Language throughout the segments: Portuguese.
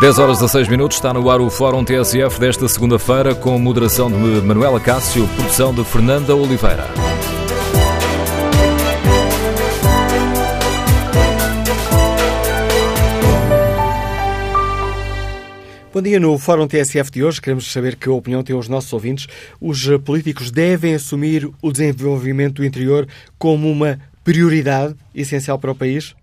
10 horas a 6 minutos, está no ar o Fórum TSF desta segunda-feira, com moderação de Manuela Cássio, produção de Fernanda Oliveira. Bom dia. No Fórum TSF de hoje, queremos saber que opinião têm os nossos ouvintes. Os políticos devem assumir o desenvolvimento do interior como uma prioridade essencial para o país?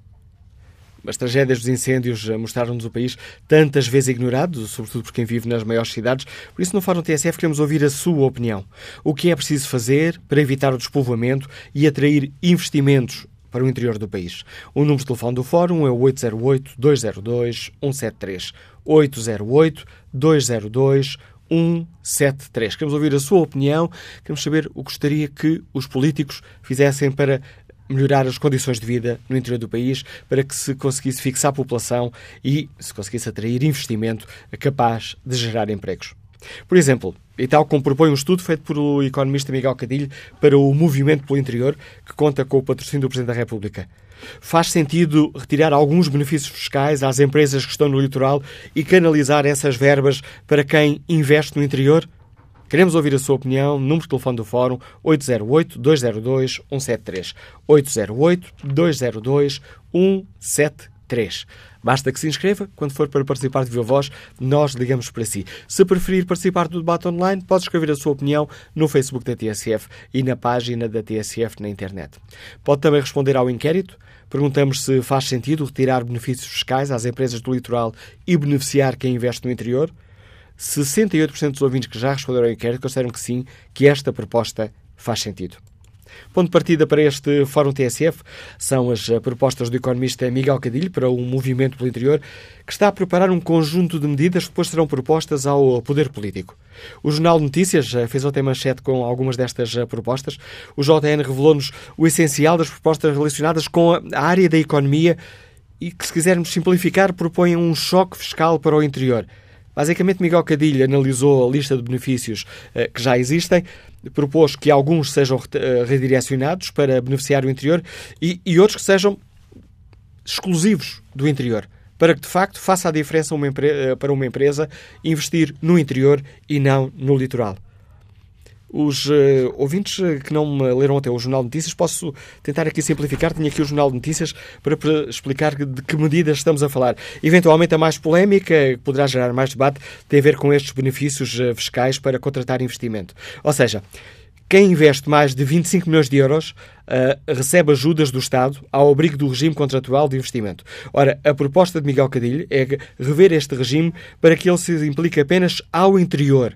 As tragédias dos incêndios mostraram-nos o país tantas vezes ignorado, sobretudo por quem vive nas maiores cidades. Por isso, no Fórum TSF, queremos ouvir a sua opinião. O que é preciso fazer para evitar o despovoamento e atrair investimentos para o interior do país. O número de telefone do Fórum é o 808-202-173. 808-202-173. Queremos ouvir a sua opinião, queremos saber o que gostaria que os políticos fizessem para melhorar as condições de vida no interior do país, para que se conseguisse fixar a população e se conseguisse atrair investimento capaz de gerar empregos. Por exemplo, e tal como propõe um estudo feito pelo economista Miguel Cadilho para o Movimento pelo Interior, que conta com o patrocínio do Presidente da República. Faz sentido retirar alguns benefícios fiscais às empresas que estão no litoral e canalizar essas verbas para quem investe no interior? Queremos ouvir a sua opinião. Número de telefone do Fórum 808-202-173. 808-202-173. Basta que se inscreva. Quando for para participar de Viva Voz, nós ligamos para si. Se preferir participar do debate online, pode escrever a sua opinião no Facebook da TSF e na página da TSF na internet. Pode também responder ao inquérito. Perguntamos se faz sentido retirar benefícios fiscais às empresas do litoral e beneficiar quem investe no interior. 68% dos ouvintes que já responderam ao inquérito consideram que sim, que esta proposta faz sentido. Ponto de partida para este Fórum TSF são as propostas do economista Miguel Cadilho para o Movimento pelo Interior, que está a preparar um conjunto de medidas que depois serão propostas ao poder político. O Jornal de Notícias eh, fez ontem manchete com algumas destas eh, propostas. O JN revelou-nos o essencial das propostas relacionadas com a área da economia e que, se quisermos simplificar, propõem um choque fiscal para o interior. Basicamente, Miguel Cadilho analisou a lista de benefícios uh, que já existem, propôs que alguns sejam uh, redirecionados para beneficiar o interior e, e outros que sejam exclusivos do interior para que de facto faça a diferença uma eh, para uma empresa investir no interior e não no litoral. Os uh, ouvintes que não me leram até o Jornal de Notícias, posso tentar aqui simplificar. Tenho aqui o Jornal de Notícias para, para explicar de que medidas estamos a falar. Eventualmente, a mais polémica, que poderá gerar mais debate, tem a ver com estes benefícios uh, fiscais para contratar investimento. Ou seja, quem investe mais de 25 milhões de euros uh, recebe ajudas do Estado ao abrigo do regime contratual de investimento. Ora, a proposta de Miguel Cadilho é rever este regime para que ele se implique apenas ao interior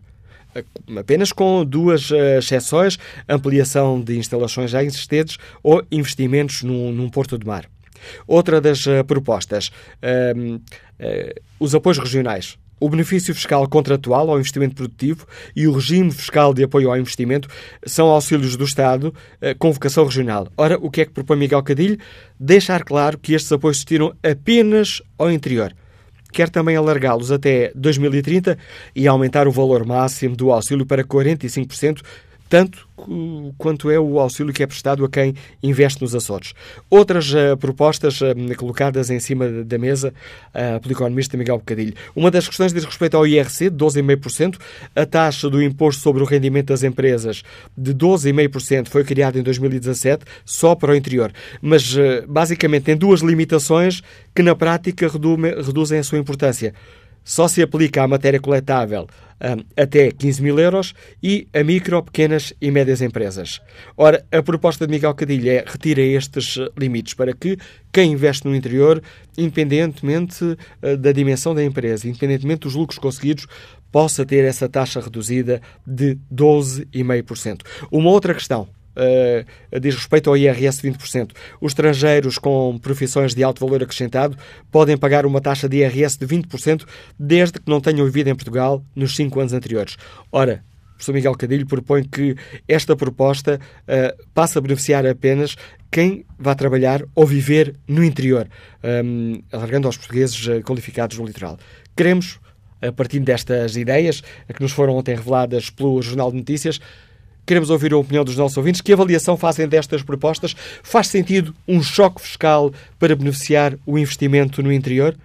apenas com duas uh, exceções: ampliação de instalações já existentes ou investimentos num, num porto de mar. Outra das uh, propostas, uh, os apoios regionais. O benefício fiscal contratual ao investimento produtivo e o regime fiscal de apoio ao investimento são auxílios do Estado com vocação regional. Ora, o que é que propõe Miguel Cadilho? Deixar claro que estes apoios se tiram apenas ao interior quer também alargá-los até 2030 e aumentar o valor máximo do auxílio para 45%, tanto quanto é o auxílio que é prestado a quem investe nos Açores. Outras uh, propostas uh, colocadas em cima da mesa uh, pelo economista Miguel Bocadilho. Uma das questões diz respeito ao IRC, de 12,5%. A taxa do imposto sobre o rendimento das empresas, de 12,5%, foi criada em 2017, só para o interior. Mas, basicamente, tem duas limitações que, na prática, reduzem a sua importância só se aplica à matéria coletável até 15 mil euros e a micro, pequenas e médias empresas. Ora, a proposta de Miguel Cadilho é retirar estes limites para que quem investe no interior, independentemente uh, da dimensão da empresa, independentemente dos lucros conseguidos, possa ter essa taxa reduzida de 12,5%. Uma outra questão uh, diz respeito ao IRS 20%. Os estrangeiros com profissões de alto valor acrescentado podem pagar uma taxa de IRS de 20% desde que não tenham vivido em Portugal nos cinco anos anteriores. Ora, o professor Miguel Cadilho propõe que esta proposta uh, passe a beneficiar apenas quem vai trabalhar ou viver no interior, um, eh, alargando aos portugueses qualificados no litoral. Queremos, a partir destas ideias que nos foram ontem reveladas pelo Jornal de Notícias, Queremos ouvir a opinião dos nossos ouvintes. Que avaliação fazem destas propostas? Faz sentido um choque fiscal para beneficiar o investimento no interior?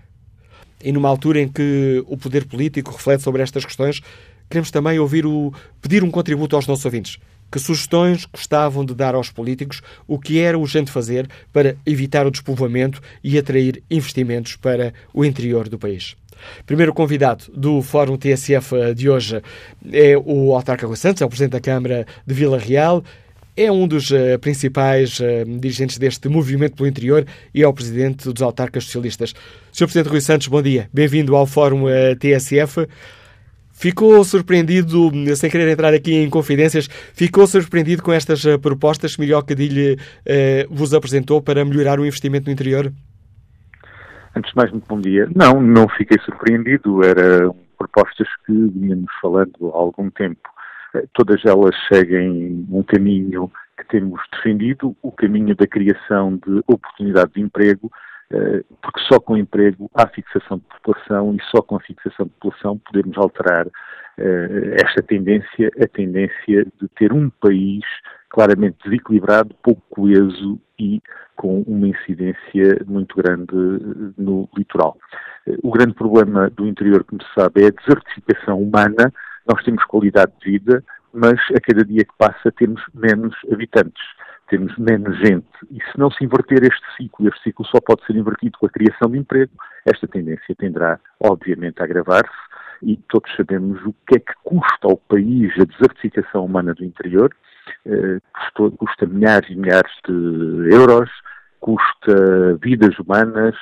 e numa altura em que o poder político reflete sobre estas questões, queremos também ouvir o, pedir um contributo aos nossos ouvintes. Que sugestões gostavam de dar aos políticos o que era urgente fazer para evitar o despovoamento e atrair investimentos para o interior do país? Primeiro convidado do Fórum TSF de hoje é o autarca Rui Santos, é o Presidente da Câmara de Vila Real, é um dos uh, principais uh, dirigentes deste movimento pelo interior e é o Presidente dos autarcas socialistas. Sr. Presidente Rui Santos, bom dia. Bem-vindo ao Fórum uh, TSF. Ficou surpreendido, sem querer entrar aqui em confidências, ficou surpreendido com estas propostas que Miguel Cadilho uh, vos apresentou para melhorar o investimento no interior? Antes de mais, muito bom dia. Não, não fiquei surpreendido. Eram propostas que vínhamos falando há algum tempo. Eh, todas elas seguem um caminho que temos defendido, o caminho da criação de oportunidade de emprego, eh, porque só com emprego há fixação de população e só com a fixação de população podemos alterar eh, esta tendência, a tendência de ter um país claramente desequilibrado, pouco coeso e com uma incidência muito grande no litoral. O grande problema do interior, como se sabe, é a desertificação humana. Nós temos qualidade de vida, mas a cada dia que passa temos menos habitantes temos menos gente. E se não se inverter este ciclo, este ciclo só pode ser invertido com a criação de emprego, esta tendência tenderá, obviamente, a agravar-se. E todos sabemos o que é que custa ao país a desertificação humana do interior. Custou, custa milhares e milhares de euros, custa vidas humanas,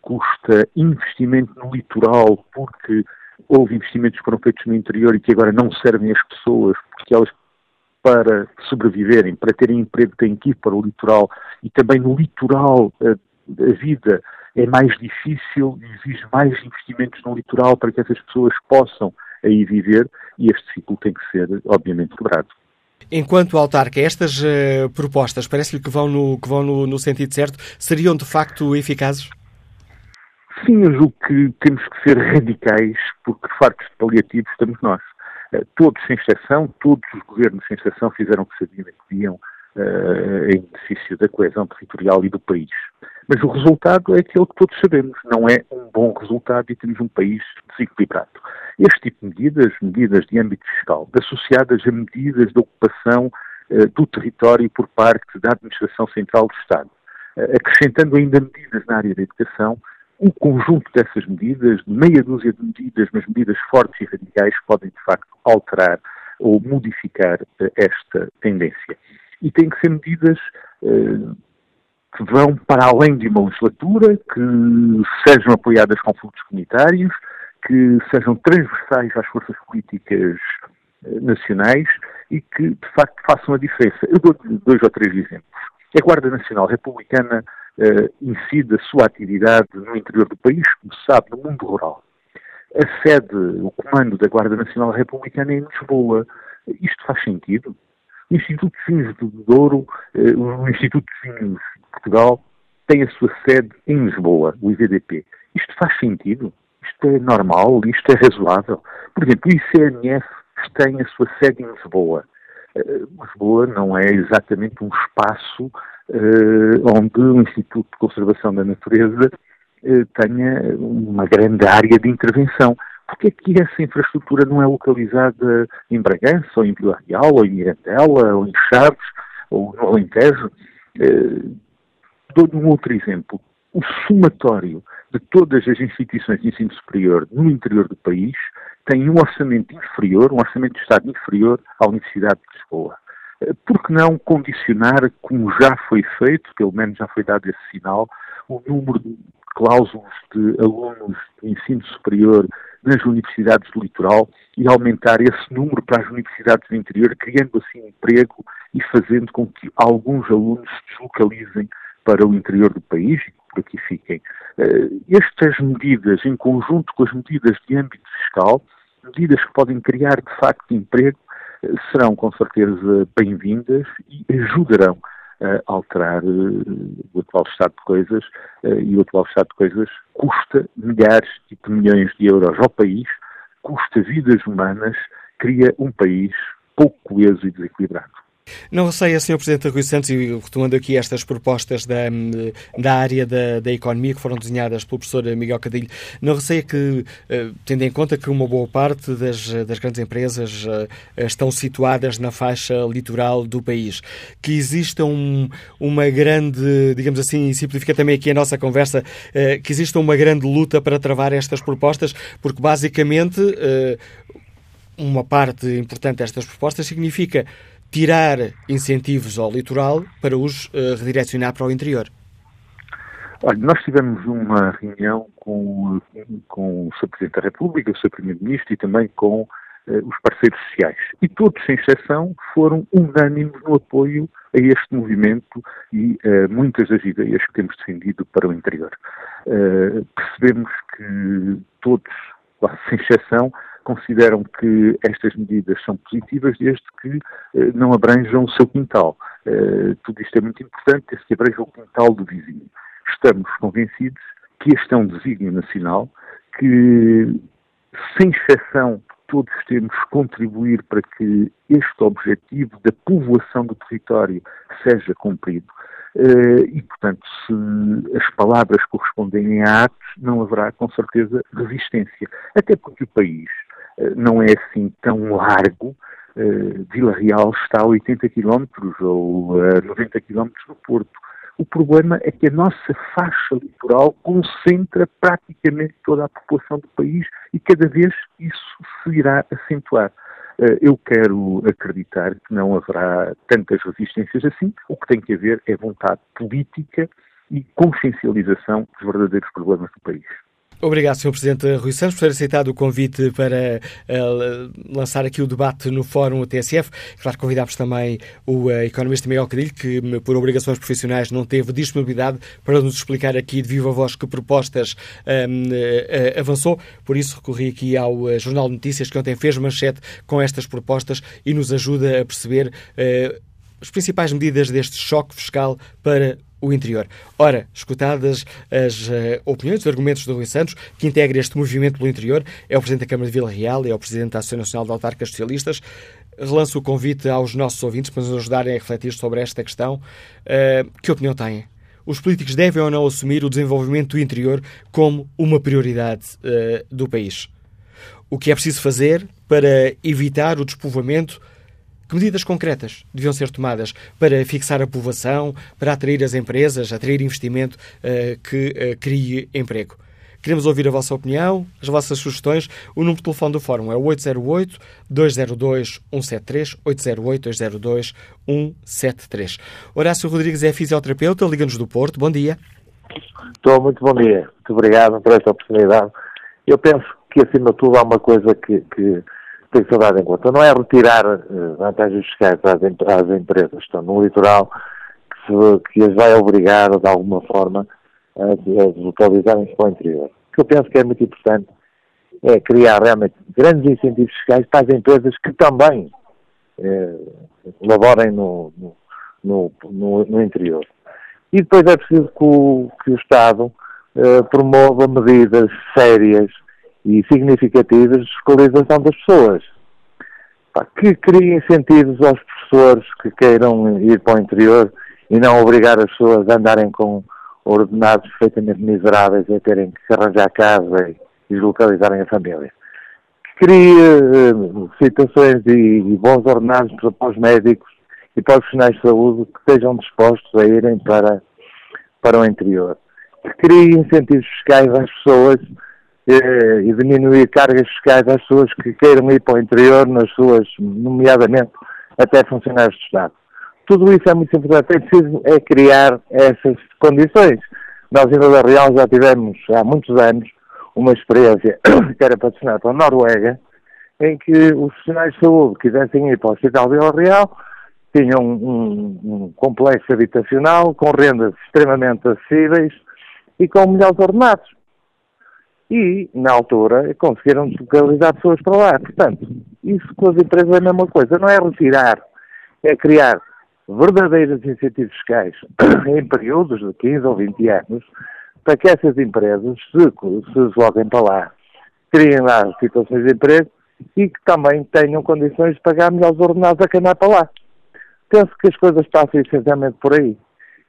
custa investimento no litoral, porque houve investimentos que foram feitos no interior e que agora não servem às pessoas, porque elas para sobreviverem, para terem emprego, têm que ir para o litoral e também no litoral a, a vida é mais difícil, exige mais investimentos no litoral para que essas pessoas possam aí viver e este ciclo tem que ser, obviamente, quebrado. Enquanto autarca, estas uh, propostas parece-lhe que vão, no, que vão no, no, sentido certo, seriam de facto eficazes? Sim, eu julgo que temos que ser radicais, porque fartos de paliativos estamos nós. Eh, todos, sem exceção, todos os governos, sem exceção, fizeram o que sabiam e podiam uh, em benefício da coesão territorial e do país. Mas o resultado é aquele que todos sabemos, não é um bom resultado e temos um país desequilibrado. Este tipo de medidas, medidas de âmbito fiscal, associadas a medidas de ocupação uh, do território por parte da Administração Central do Estado, uh, acrescentando ainda medidas na área da educação, o conjunto dessas medidas, meia dúzia de medidas, mas medidas fortes e radicais, podem de facto alterar ou modificar uh, esta tendência. E têm que ser medidas que vão para além de uma legislatura, que sejam apoiadas com fundos comunitários, que sejam transversais às forças políticas uh, nacionais e que, de facto, façam a diferença. Eu dou dois ou três exemplos. A Guarda Nacional Republicana uh, incide a sua atividade no interior do país, como se sabe, no mundo rural. A sede, o comando da Guarda Nacional Republicana é em Lisboa. Isto faz sentido? O Instituto de Vinhos do Douro, uh, o Instituto de Vinhos Portugal, tem a sua sede em Lisboa, o IVDP. Isto faz sentido? Isto é normal? Isto é razoável? Por exemplo, o ICNF tem a sua sede em Lisboa. Uh, Lisboa não é exatamente um espaço uh, onde o Instituto de Conservação da Natureza uh, tenha uma grande área de intervenção. Porque é que essa infraestrutura não é localizada em Bragança, ou em Vila Real, ou em Mirandela, ou em Chaves, ou no Alentejo? Dou-lhe um outro exemplo. O somatório de todas as instituições de ensino superior no interior do país tem um orçamento inferior, um orçamento de Estado inferior à Universidade de Lisboa. Por que não condicionar, como já foi feito, pelo menos já foi dado esse sinal, o número de cláusulas de alunos de ensino superior nas universidades do litoral e aumentar esse número para as universidades do interior, criando assim emprego e fazendo com que alguns alunos se deslocalizem para o interior do país e por aqui fiquem. Eh, estas medidas, em conjunto com as medidas de âmbito fiscal, medidas que podem criar de facto emprego, serão com certeza bem-vindas e ajudarão a alterar uh, o atual estado de coisas e o atual estado de coisas custa milhares de milhões de euros ao país, custa vidas humanas, cria um país pouco coeso e desequilibrado. Não receia, Sr. Presidente Rui Santos, e retomando aqui estas propostas da, da área da, da economia que foram desenhadas pelo professor Miguel Cadilho, não receia que, eh, tendo em conta que uma boa parte das, das grandes empresas eh, estão situadas na faixa litoral do país, que exista um, uma grande, digamos assim, e simplifica também aqui a nossa conversa, eh, que exista uma grande luta para travar estas propostas, porque basicamente uma parte importante destas propostas significa tirar incentivos ao litoral para os uh, redirecionar para o interior? Olha, nós tivemos uma reunião com, com o Sr. Presidente da República, o Sr. Primeiro-Ministro e também com uh, os parceiros sociais. E todos, sem exceção, foram unânimes no apoio a este movimento e uh, muitas das ideias que temos defendido para o interior. Percebemos que todos, sem exceção, consideram que estas medidas são positivas desde que eh, não abranjam o seu quintal. Eh, tudo isto é muito importante, desde que abranjam o quintal do vizinho. Estamos convencidos que este é um desígnio nacional, que, sem exceção, todos temos que contribuir para que este objetivo da povoação do território seja cumprido. Uh, e, portanto, se as palavras corresponderem a atos, não haverá, com certeza, resistência. Até porque o país não é assim tão largo. Uh, Vila Real está a 80 km ou a 90 km do Porto. O problema é que a nossa faixa litoral concentra praticamente toda a população do país e cada vez isso se irá acentuar. Uh, eu quero acreditar que não haverá tantas resistências assim. O que tem que haver é vontade política e consciencialização dos verdadeiros problemas do país. Obrigado, Sr. Presidente Rui Santos, por ter aceitado o convite para uh, lançar aqui o debate no Fórum TSF. Claro, convidámos também o uh, economista Miguel Cadilho, que por obrigações profissionais não teve disponibilidade para nos explicar aqui de viva voz que propostas uh, avançou. Por isso recorri aqui ao Jornal de Notícias, que ontem fez manchete com estas propostas e nos ajuda a perceber as principais medidas deste choque fiscal para o interior. Ora, escutadas as uh, opiniões, os argumentos do Rui Santos, que integra este movimento pelo interior, é o Presidente da Câmara de Vila Real é o Presidente da Associação Nacional de Autarcas Socialistas. Relanço o convite aos nossos ouvintes para nos ajudarem a refletir sobre esta questão. Uh, que opinião têm? Os políticos devem ou não assumir o desenvolvimento do interior como uma prioridade uh, do país? O que é preciso fazer para evitar o despovoamento que medidas concretas deviam ser tomadas para fixar a povoação, para atrair as empresas, atrair investimento uh, que uh, crie emprego? Queremos ouvir a vossa opinião, as vossas sugestões. O número de telefone do Fórum é 808-202-173, 808-202-173. Horácio Rodrigues é fisioterapeuta, Liga-nos do Porto. Bom dia. Estou muito bom dia. Muito obrigado por esta oportunidade. Eu penso que, acima de tudo, há uma coisa que, que tem que ser dado em conta. Não é retirar uh, vantagens fiscais às, empresas que estão no litoral que, se, que as vai obrigar, de alguma forma, a deslocalizarem-se para o interior. O que eu penso que é muito importante é criar realmente grandes incentivos fiscais para as empresas que também eh, laborem no, no, no, no, interior. E depois é preciso que o, que o Estado eh, promova medidas sérias e significativas de escolarização das pessoas. que criem incentivos aos professores que queiram ir para o interior e não obrigar as pessoas a andarem com ordenados perfeitamente miseráveis e a terem que arranjar casa e deslocalizarem a família. Que crie uh, situações e, e, bons ordenados para os médicos e para os profissionais de saúde que estejam dispostos a irem para, para o interior. Que crie incentivos fiscais às pessoas eh, e diminuir cargas fiscais às pessoas que queiram ir para o interior, nas suas, nomeadamente, até funcionários do Estado. Tudo isso é muito importante. É preciso é criar essas condições. Nós, em Vila Real, já tivemos, há muitos anos, uma experiência que era patrocinada pela Noruega, em que os profissionais de saúde quisessem ir para o Hospital de Vila Real, tinham um, um, um complexo habitacional com rendas extremamente acessíveis e com melhores ordenados e, na altura, conseguiram deslocalizar pessoas para lá. Portanto, isso com as empresas é a mesma coisa. Não é retirar, é criar verdadeiros incentivos fiscais em períodos de 15 ou 20 anos para que essas empresas se, se para lá, criem lá situações de emprego e que também tenham condições de pagar melhores ordenados a quem vai para lá. penso que as coisas passam essencialmente por aí.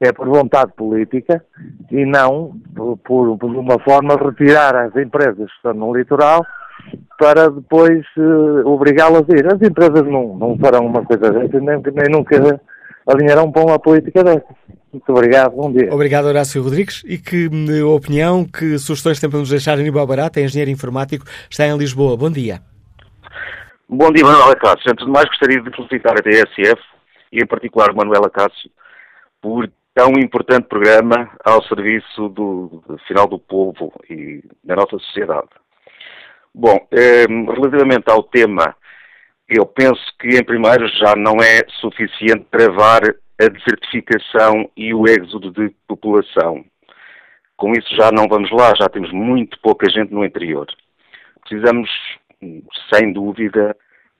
É por vontade política e não por, por, uma forma retirar as empresas que estão no litoral para depois uh, obrigá-las a ir. As empresas não, não farão uma coisa dessa, nem, nem nunca alinharão para uma política dessa. Muito obrigado, bom dia. Obrigado, Horácio Rodrigues. E que hum, opinião, que sugestões tem para nos deixar Aníbal Barata, é engenheiro informático, está em Lisboa. Bom dia. Bom dia, Manuela Cássio. Antes de mais, gostaria de felicitar a TSF e, em particular, Manuela Cássio por tão importante programa ao serviço do, do final do povo e da nossa sociedade. Bom, eh, relativamente ao tema, eu penso que, em primeiro, já não é suficiente travar a desertificação e o êxodo de população. Com isso já não vamos lá, já temos muito pouca gente no interior. Precisamos, sem dúvida,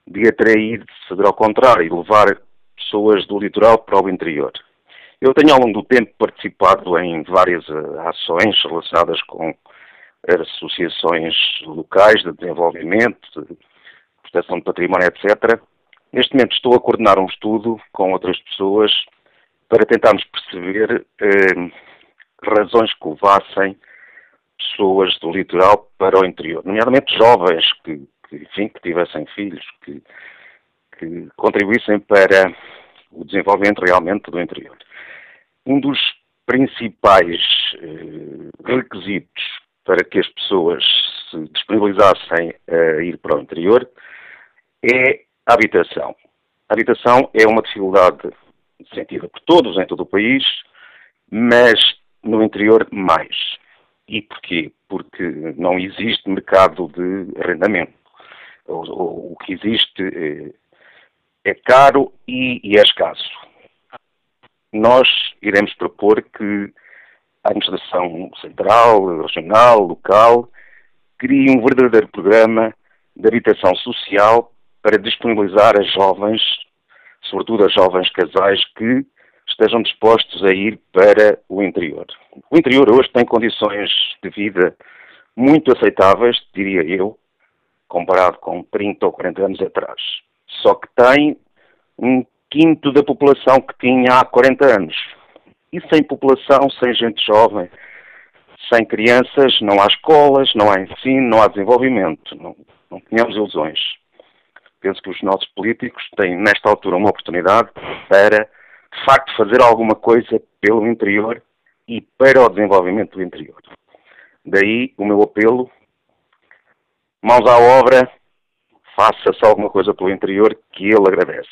de atrair, fazer ao contrário, levar pessoas do litoral para o interior. Eu tenho ao longo do tempo participado em várias eh, ações relacionadas com associações locais de desenvolvimento, de proteção de património, etc. Neste momento estou a coordenar um estudo com outras pessoas para tentarmos perceber eh, razões que levassem pessoas do litoral para o interior, nomeadamente jovens que, que enfim, que tivessem filhos, que, que contribuíssem para o desenvolvimento realmente do interior. Um dos principais eh, requisitos para que as pessoas se disponibilizassem a ir para o interior é a habitação. A habitação é uma dificuldade sentida por todos em todo o país, mas no interior mais. E porquê? Porque não existe mercado de arrendamento. O, o que existe é, é caro e, e, é escasso. Nós iremos propor que a administração central, regional, local, crie um verdadeiro programa de habitação social para disponibilizar a jovens, sobretudo a jovens casais, que estejam dispostos a ir para o interior. O interior hoje tem condições de vida muito aceitáveis, diria eu, comparado com 30 ou 40 anos atrás. Só que tem um quinto da população que tinha há 40 anos. E sem população, sem gente jovem, sem crianças, não há escolas, não há ensino, não há desenvolvimento. Não, não tenhamos ilusões penso que os nossos políticos têm, nesta altura, uma oportunidade para, de facto, fazer alguma coisa pelo interior e para o desenvolvimento do interior. Daí o meu apelo, mãos à obra, faça-se alguma coisa pelo interior que ele agradece.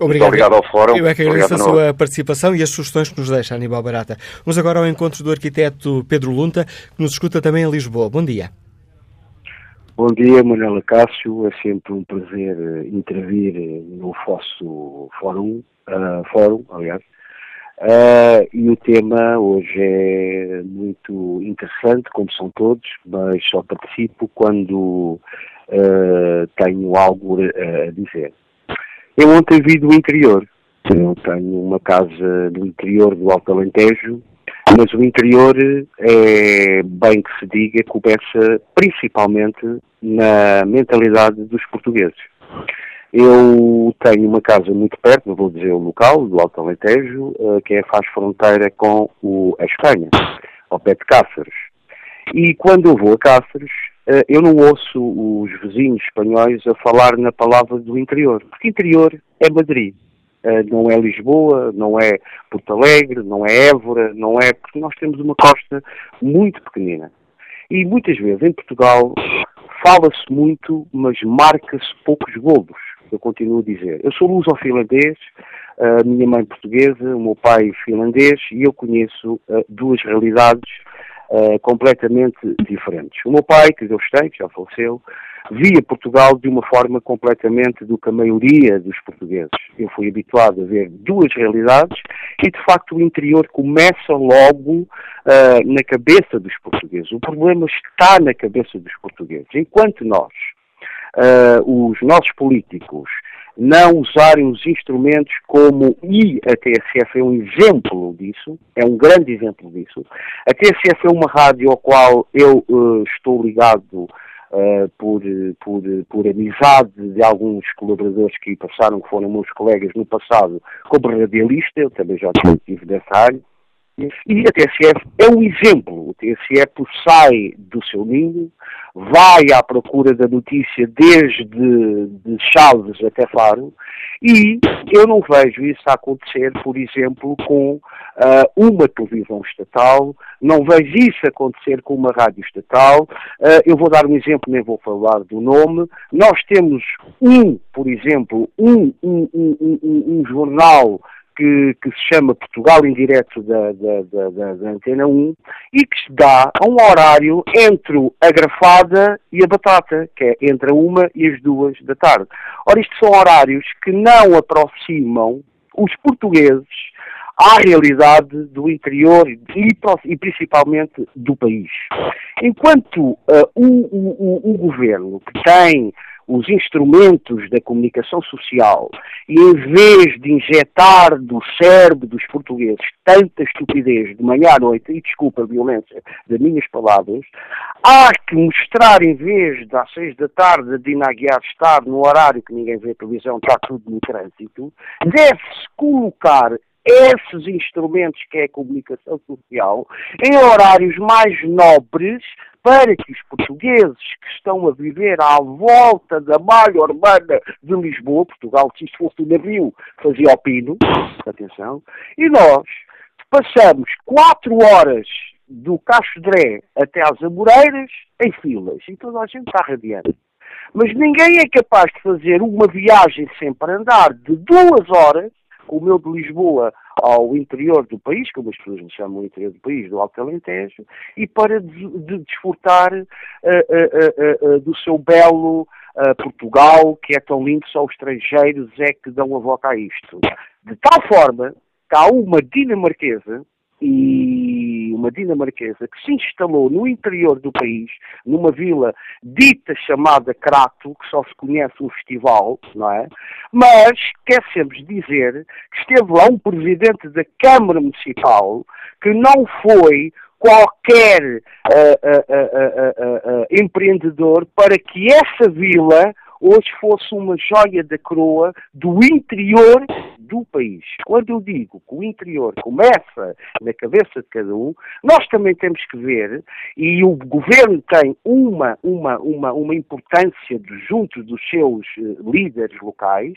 Obrigado. Muito obrigado ao Fórum. Eu é que agradeço a sua participação e as sugestões que nos deixa, Aníbal Barata. Vamos agora ao encontro do arquiteto Pedro Lunta, que nos escuta também em Lisboa. Bom dia. Bom dia, Manuela Cássio. É sempre um prazer uh, intervir eh, no vosso fórum, uh, fórum aliás. Uh, e o tema hoje é muito interessante, como são todos, mas só participo quando tenho algo a dizer. Eu ontem vi do interior. Eu tenho uma casa do interior do Alto Alentejo mas o interior é bem que se diga, começa principalmente na mentalidade dos portugueses. Eu tenho uma casa muito perto, vou dizer o local, do Alto Alentejo, eh, que é, faz fronteira com o, a Espanha, ao pé de Cáceres. E quando eu vou a Cáceres, eu não ouço os vizinhos espanhóis a falar na palavra do interior, porque interior é Madrid. Eh, não é Lisboa, não é Porto Alegre, não é Évora, não é. porque nós temos uma costa muito pequenina. E muitas vezes em Portugal fala-se muito, mas marca-se poucos golos. Eu continuo a dizer. Eu sou luso-finlandês, a minha mãe portuguesa, o meu pai finlandês, e eu conheço uh, duas realidades uh, completamente diferentes. O meu pai, que Deus tem, que já faleceu, via Portugal de uma forma completamente do que a maioria dos portugueses. Eu fui habituado a ver duas realidades e, de facto, o interior começa logo uh, na cabeça dos portugueses. O problema está na cabeça dos portugueses. Enquanto nós, uh, os nossos políticos, não usarem os instrumentos como, e a TSF é um exemplo disso, é um grande exemplo disso. A TSF é uma rádio ao qual eu uh, estou ligado uh, por, por, por amizade de alguns colaboradores que passaram, que foram meus colegas no passado, como radialista, eu também já estive nessa área. E a TSF é um exemplo. O TSF sai do seu ninho, vai à procura da notícia desde de Chaves até Faro, e eu não vejo isso acontecer, por exemplo, com uh, uma televisão estatal, não vejo isso acontecer com uma rádio estatal. Uh, eu vou dar um exemplo, nem vou falar do nome. Nós temos um, por exemplo, um, um, um, um jornal que, que, se chama Portugal em direto da, da, da, da, Antena 1 e que se dá a um horário entre a grafada e a batata, que é entre a uma e as duas da tarde. Ora, isto são horários que não aproximam os portugueses à realidade do interior e, e principalmente do país. Enquanto uh, o, o, o, governo que tem os instrumentos da comunicação social e em vez de injetar do cérebro dos portugueses tanta estupidez de manhã à noite, e desculpa a violência das minhas palavras, há que mostrar em vez das seis da tarde a Dina Aguiar estar no horário que ninguém vê televisão, está tudo no trânsito, deve-se colocar esses instrumentos que é a comunicação social em horários mais nobres para que os portugueses que estão a viver à volta da malha urbana de Lisboa, Portugal, se isto fosse um navio, fazia o pino, atenção, e nós passamos quatro horas do Cacho Dré até às Amoreiras em filas, e toda a gente está radiante. Mas ninguém é capaz de fazer uma viagem sempre a andar de duas horas, o meu de Lisboa ao interior do país, como as pessoas me chamam o interior do país, do Alto Alentejo, e para de, de desfrutar uh, uh, uh, do seu belo Portugal, que é tão lindo, só os estrangeiros é que dão a volta a isto. De tal forma que há uma dinamarquesa e uma dinamarquesa que se instalou no interior do país, numa vila dita chamada Crato, que só se conhece um festival, não é? Mas esquecemos de dizer que esteve lá um presidente da Câmara Municipal que não foi qualquer uh, uh, uh, empreendedor para que essa vila hoje fosse uma joia da coroa do interior do país. Quando eu digo que o interior começa na cabeça de cada um, nós também temos que ver, e o governo tem uma, uma, uma, uma importância junto dos seus eh, líderes locais,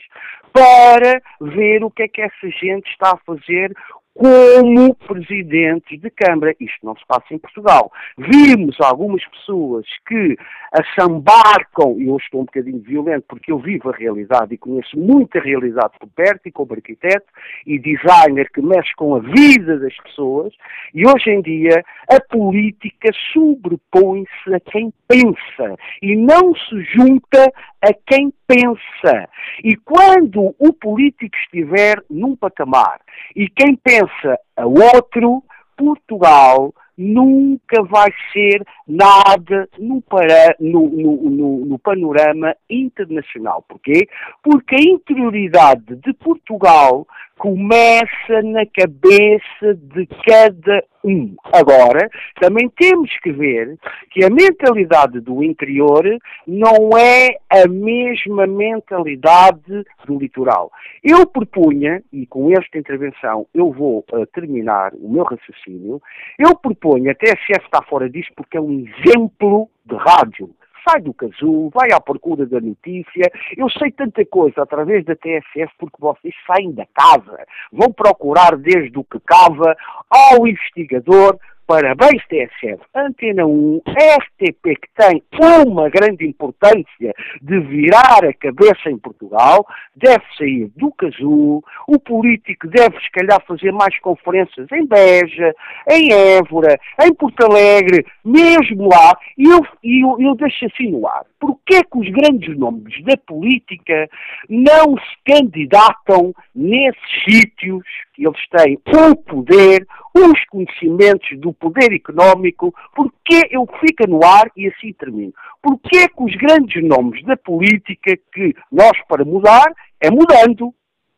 para ver o que é que essa gente está a fazer, como presidentes de Câmara. Isto não se passa em Portugal. Vimos algumas pessoas que assambarcam, e eu estou um bocadinho violento porque eu vivo a realidade e conheço muita realidade por perto e como arquiteto e designer que mexe com a vida das pessoas, e hoje em dia a política sobrepõe-se a quem pensa e não se junta a quem pensa. E quando o político estiver num patamar e quem pensa a outro, Portugal nunca vai ser nada no, para, no, no, no, panorama internacional. Porquê? Porque a interioridade de Portugal começa na cabeça de cada um. Agora, também temos que ver que a mentalidade do interior não é a mesma mentalidade do litoral. Eu propunha, e com esta intervenção eu vou uh, terminar o meu raciocínio, eu proponho, até se está fora disso, porque é um exemplo de rádio sai do casulo, vai à procura da notícia. Eu sei tanta coisa através da TSF porque vocês saem da casa, vão procurar desde o que cava ao investigador, Parabéns, TSF. Antena 1, RTP, que tem uma grande importância de virar a cabeça em Portugal, deve sair do casulo. O político deve, se calhar, fazer mais conferências em Beja, em Évora, em Porto Alegre, mesmo lá. E eu, eu, eu deixo assim no ar. Porquê que os grandes nomes da política não se candidatam nesses sítios que eles têm o poder, os conhecimentos do poder económico, porque eu fico no ar e assim termino. Porque que os grandes nomes da política que nós para mudar é mudando,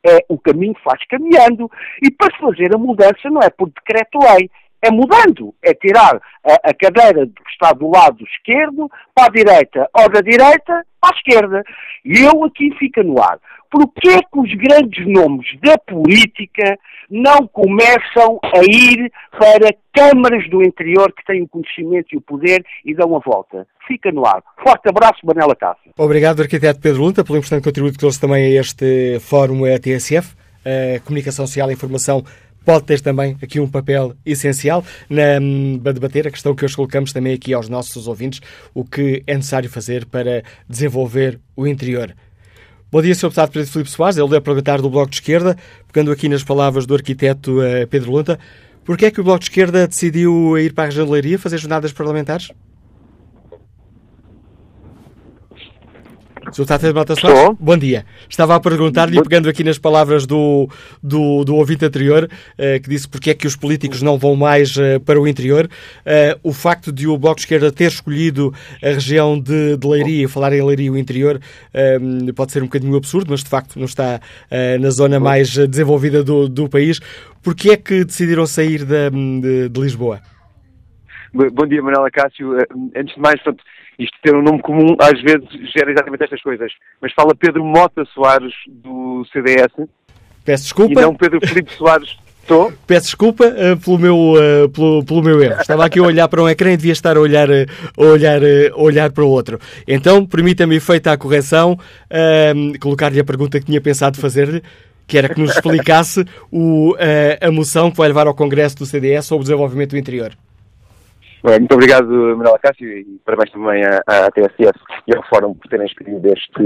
é o caminho faz caminhando e para se fazer a mudança não é por decreto-lei, é mudando, é tirar a, a, cadeira que está do lado esquerdo para a direita, ou da direita para a esquerda. E eu aqui fico no ar. Porquê é que os grandes nomes da política não começam a ir para câmaras do interior que têm o conhecimento e o poder e dão a volta? Fica no ar. Forte abraço, Manela Cássio. Obrigado, arquiteto Pedro Lunta, pelo importante contributo que trouxe também a este fórum ETSF. A comunicação social e informação pode ter também aqui um papel essencial na, hum, debater a questão que hoje colocamos também aqui aos nossos ouvintes, o que é necessário fazer para desenvolver o interior. Bom dia, Sr. Deputado Pedro Filipe Soares. Ele a perguntar do Bloco de Esquerda, pegando aqui nas palavras do arquiteto uh, Pedro Lunta. Porquê é que o Bloco de Esquerda decidiu ir para a região de Leiria fazer jornadas parlamentares? Sr. Tata de Mata Soares, bom dia. Estava a perguntar-lhe, pegando aqui nas palavras do, do, do ouvinte anterior, uh, que disse porque é que os políticos não vão mais uh, para o interior, uh, o facto de o Bloco de Esquerda ter escolhido a região de, de Leiria, falar em Leiria o interior, pode ser um bocadinho absurdo, mas de facto não está na zona mais desenvolvida do, do país. Porquê é que decidiram sair de, de, de Lisboa? Bom dia, Manuela Cássio. Antes de mais, portanto, isto ter um nome comum às vezes gera exatamente estas coisas. Mas fala Pedro Mota Soares do CDS. Peço desculpa. E não Pedro Felipe Soares. Estou? Peço desculpa uh, pelo, meu, uh, pelo, pelo, meu erro. Estava aqui a olhar para um ecrã e devia estar a olhar, uh, a olhar, a olhar para o outro. Então, permita-me, feita a correção, colocar-lhe a pergunta que tinha pensado fazer-lhe, que era que nos explicasse o, a moção que vai levar ao Congresso do CDS sobre o desenvolvimento do interior. Muito obrigado, Manuela Cássio, e parabéns também à, à TSS e ao Fórum por terem escolhido este,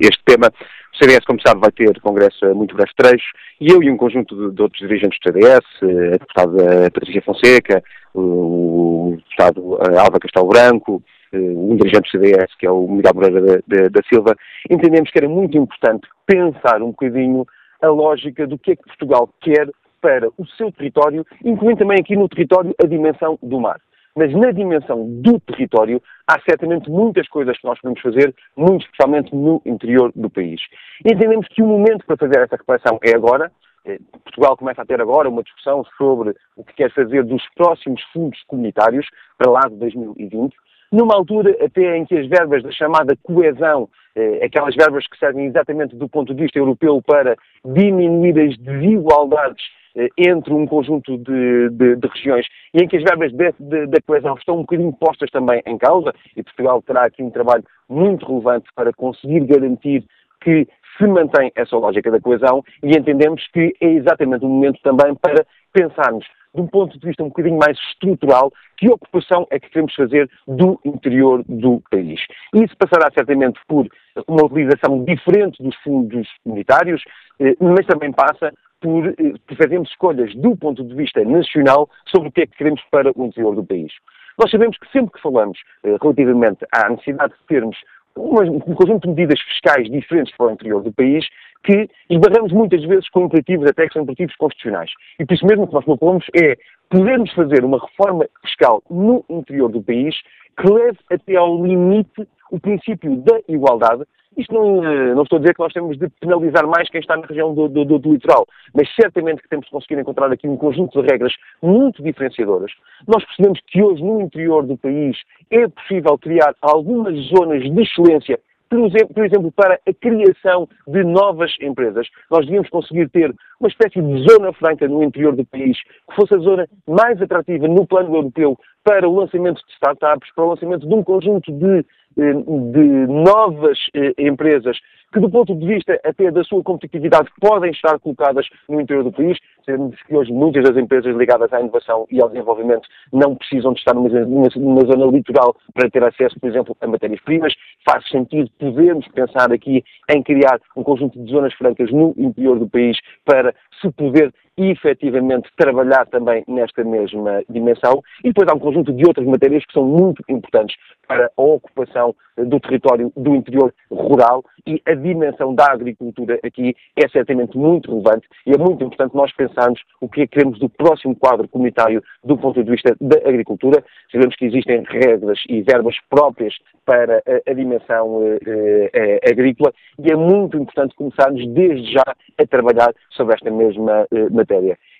este tema. O CDS, como sabe, vai ter congresso a muito breve trecho, e eu e um conjunto de, de outros dirigentes do CDS, a deputada Patrícia Fonseca, o deputado Alva Castelo Branco, um dirigente do CDS, que é o Miguel Moreira da, da Silva, entendemos que era muito importante pensar um bocadinho a lógica do que é que Portugal quer para o seu território, incluindo também aqui no território a dimensão do mar mas na dimensão do território há certamente muitas coisas que nós podemos fazer, muito especialmente no interior do país. Entendemos que o momento para fazer essa reflexão é agora. Eh, Portugal começa a ter agora uma discussão sobre o que quer fazer dos próximos fundos comunitários para lá de 2020, numa altura até em que as verbas da chamada coesão, eh, aquelas verbas que servem exatamente do ponto de vista europeu para diminuir as desigualdades eh, entre um conjunto de, de, de, regiões e em que as verbas da coesão estão um bocadinho postas também em causa, e Portugal terá aqui um trabalho muito relevante para conseguir garantir que se mantém essa lógica da coesão e entendemos que é exatamente o momento também para pensarmos de um ponto de vista um bocadinho mais estrutural, que ocupação é que queremos fazer do interior do país. Isso passará certamente por uma utilização diferente dos fundos comunitários, eh, mas também passa por, eh, por fazermos escolhas do ponto de vista nacional sobre o que é que queremos para o interior do país. Nós sabemos que sempre que falamos eh, relativamente à necessidade de termos um conjunto de medidas fiscais diferentes para o interior do país, que esbarramos muitas vezes com imperativos até que são imperativos constitucionais. E por isso mesmo o que nós propomos é podermos fazer uma reforma fiscal no interior do país que leve até ao limite o princípio da igualdade isto não, eh, não, estou a dizer que nós temos de penalizar mais quem está na região do, do, do, do, litoral, mas certamente que temos de conseguir encontrar aqui um conjunto de regras muito diferenciadoras. Nós percebemos que hoje no interior do país é possível criar algumas zonas de excelência por exemplo, por exemplo, para a criação de novas empresas. Nós devíamos conseguir ter uma espécie de zona franca no interior do país, que fosse a zona mais atrativa no plano europeu para o lançamento de startups, para o lançamento de um conjunto de, eh, de novas eh, empresas que, do ponto de vista até da sua competitividade, podem estar colocadas no interior do país. Sabemos que hoje muitas das empresas ligadas à inovação e ao desenvolvimento não precisam de estar numa, zona litoral para ter acesso, por exemplo, a matérias-primas. Faz sentido podermos pensar aqui em criar um conjunto de zonas francas no interior do país para se poder efetivamente trabalhar também nesta mesma dimensão. E depois há um conjunto de outras matérias que são muito importantes para a ocupação do território do interior rural e a dimensão da agricultura aqui é certamente muito relevante e é muito importante nós pensarmos o que é que queremos do próximo quadro comunitário do ponto de vista da agricultura. Sabemos que existem regras e verbas próprias para a, a dimensão eh, eh, agrícola e é muito importante começarmos desde já a trabalhar sobre esta mesma eh, matéria.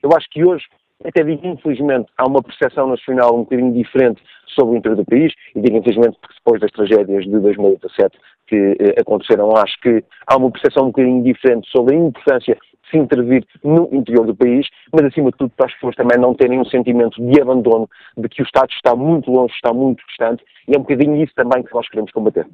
Eu acho que hoje até digo infelizmente, há uma percepção nacional um bocadinho diferente sobre o interior do país, e digo infelizmente porque depois das tragédias de 2017 que eh, aconteceram, acho que há uma percepção um bocadinho diferente sobre a importância de se intervir no interior do país, mas acima de tudo para as pessoas também não terem um sentimento de abandono, de que o Estado está muito longe, está muito distante, e é um bocadinho isso também que nós queremos combater.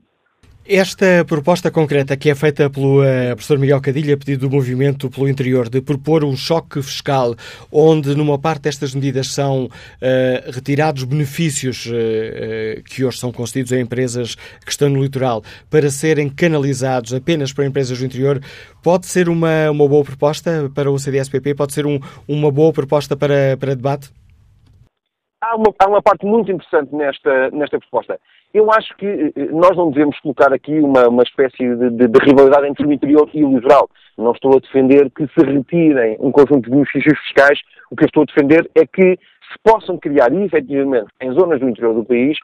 Esta proposta concreta que é feita pelo uh, professor Miguel Cadilha, pedido do Movimento pelo Interior, de propor um choque fiscal, onde numa parte destas medidas são uh, retirados benefícios uh, que hoje são concedidos a empresas que estão no litoral para serem canalizados apenas para empresas do interior, pode ser uma, uma boa proposta para o CDSPP? Pode ser um, uma boa proposta para, para debate? Há uma, há uma parte muito interessante nesta, nesta proposta. Eu acho que eh, nós não devemos colocar aqui uma, uma espécie de, de, de, rivalidade entre o interior e o litoral. Não estou a defender que se retirem um conjunto de benefícios fiscais. O que eu estou a defender é que se possam criar, efetivamente, em zonas do interior do país,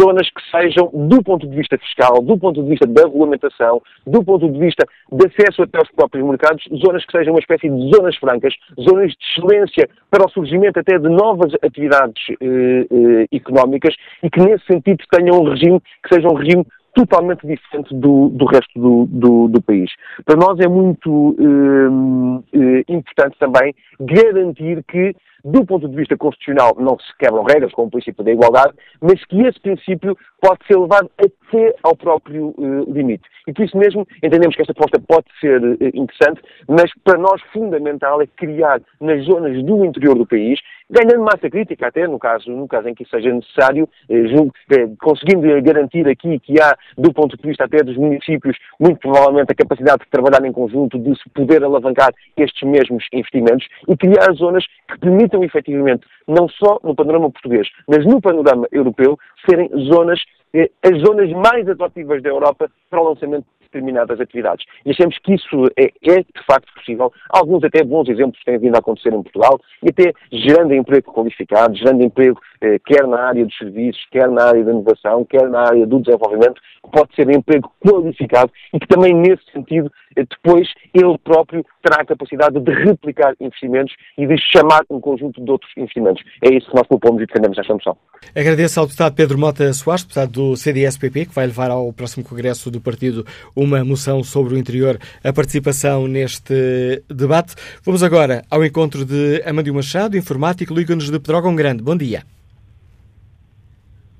zonas que sejam, do ponto de vista fiscal, do ponto de vista da regulamentação, do ponto de vista de acesso até aos próprios mercados, zonas que sejam uma espécie de zonas francas, zonas de excelência para o surgimento até de novas atividades eh, eh, económicas e que, nesse sentido, tenham um regime que seja um regime totalmente diferente do, do resto do, do, do, país. Para nós é muito eh, eh importante também garantir que do ponto de vista constitucional, não se quebram regras, como o princípio da igualdade, mas que esse princípio pode ser levado até ao próprio uh, limite. E por isso mesmo entendemos que esta proposta pode ser uh, interessante, mas para nós fundamental é criar nas zonas do interior do país, ganhando massa crítica até, no caso, no caso em que seja necessário, uh, julgo, conseguindo garantir aqui que há, do ponto de vista até dos municípios, muito provavelmente a capacidade de trabalhar em conjunto, de se poder alavancar estes mesmos investimentos e criar zonas que permitam efetivamente, não só no panorama português, mas no panorama europeu, serem zonas, eh, as zonas mais atrativas da Europa para o lançamento determinadas atividades. E achamos que isso é, é, de facto possível. Alguns até bons exemplos têm vindo a acontecer em Portugal e até gerando emprego qualificado, gerando emprego eh, quer na área dos serviços, quer na área da inovação, quer na área do desenvolvimento, que pode ser emprego qualificado e que também nesse sentido eh, depois ele próprio terá a capacidade de replicar investimentos e de chamar um conjunto de outros investimentos. É isso que nós propomos e defendemos nesta moção. Agradeço ao deputado Pedro Mota Soares, deputado do CDSPP, que vai levar ao próximo Congresso do Partido uma moção sobre o interior, a participação neste debate. Vamos agora ao encontro de Amandio Machado, informático, Liga-nos de Pedrógão Grande. Bom dia.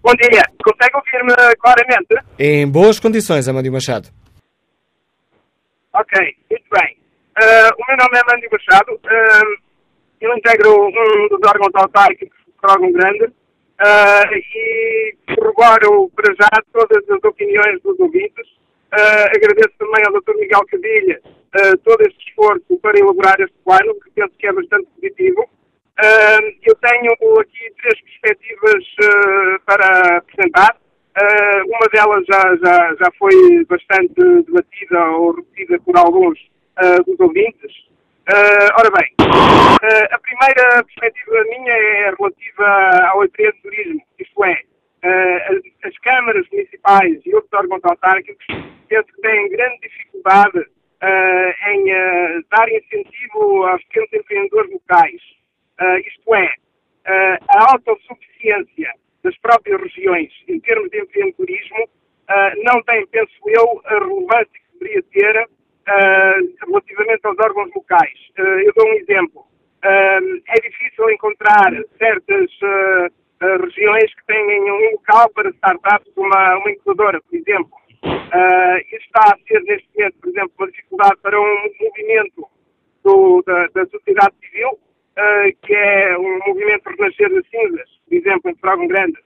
Bom dia. Consegue ouvir-me claramente? Em boas condições, Amandio Machado. Ok, muito bem. Uh, o meu nome é Amandio Machado. Uh, eu integro um dos órgãos autárquicos de Pedrógão Grande uh, e corroboro para já todas as opiniões dos ouvintes. Uh, agradeço também ao Dr. Miguel Cadilha uh, todo este esforço para elaborar este plano, que penso que é bastante positivo. Uh, eu tenho aqui três perspectivas para apresentar. uma delas já, já, já foi bastante debatida ou repetida por alguns dos ouvintes. ora bem, a primeira perspectiva minha é relativa ao empreendedorismo, isto é, uh, as, câmaras municipais e outros órgãos autárquicos penso que têm grande dificuldade uh, em uh, dar incentivo aos pequenos empreendedores locais. isto é, a autossuficiência das próprias regiões em termos de empreendedorismo não tem, penso eu, a relevância que deveria ter relativamente aos órgãos locais. eu dou um exemplo. é difícil encontrar certas uh, regiões que têm um local para startups, uma, uma incubadora, por exemplo. Uh, está a ser, neste momento, por exemplo, uma dificuldade para um movimento do, da, da, sociedade civil, uh, que é um movimento Renascer das Cinzas, por exemplo, em Fragão Grande.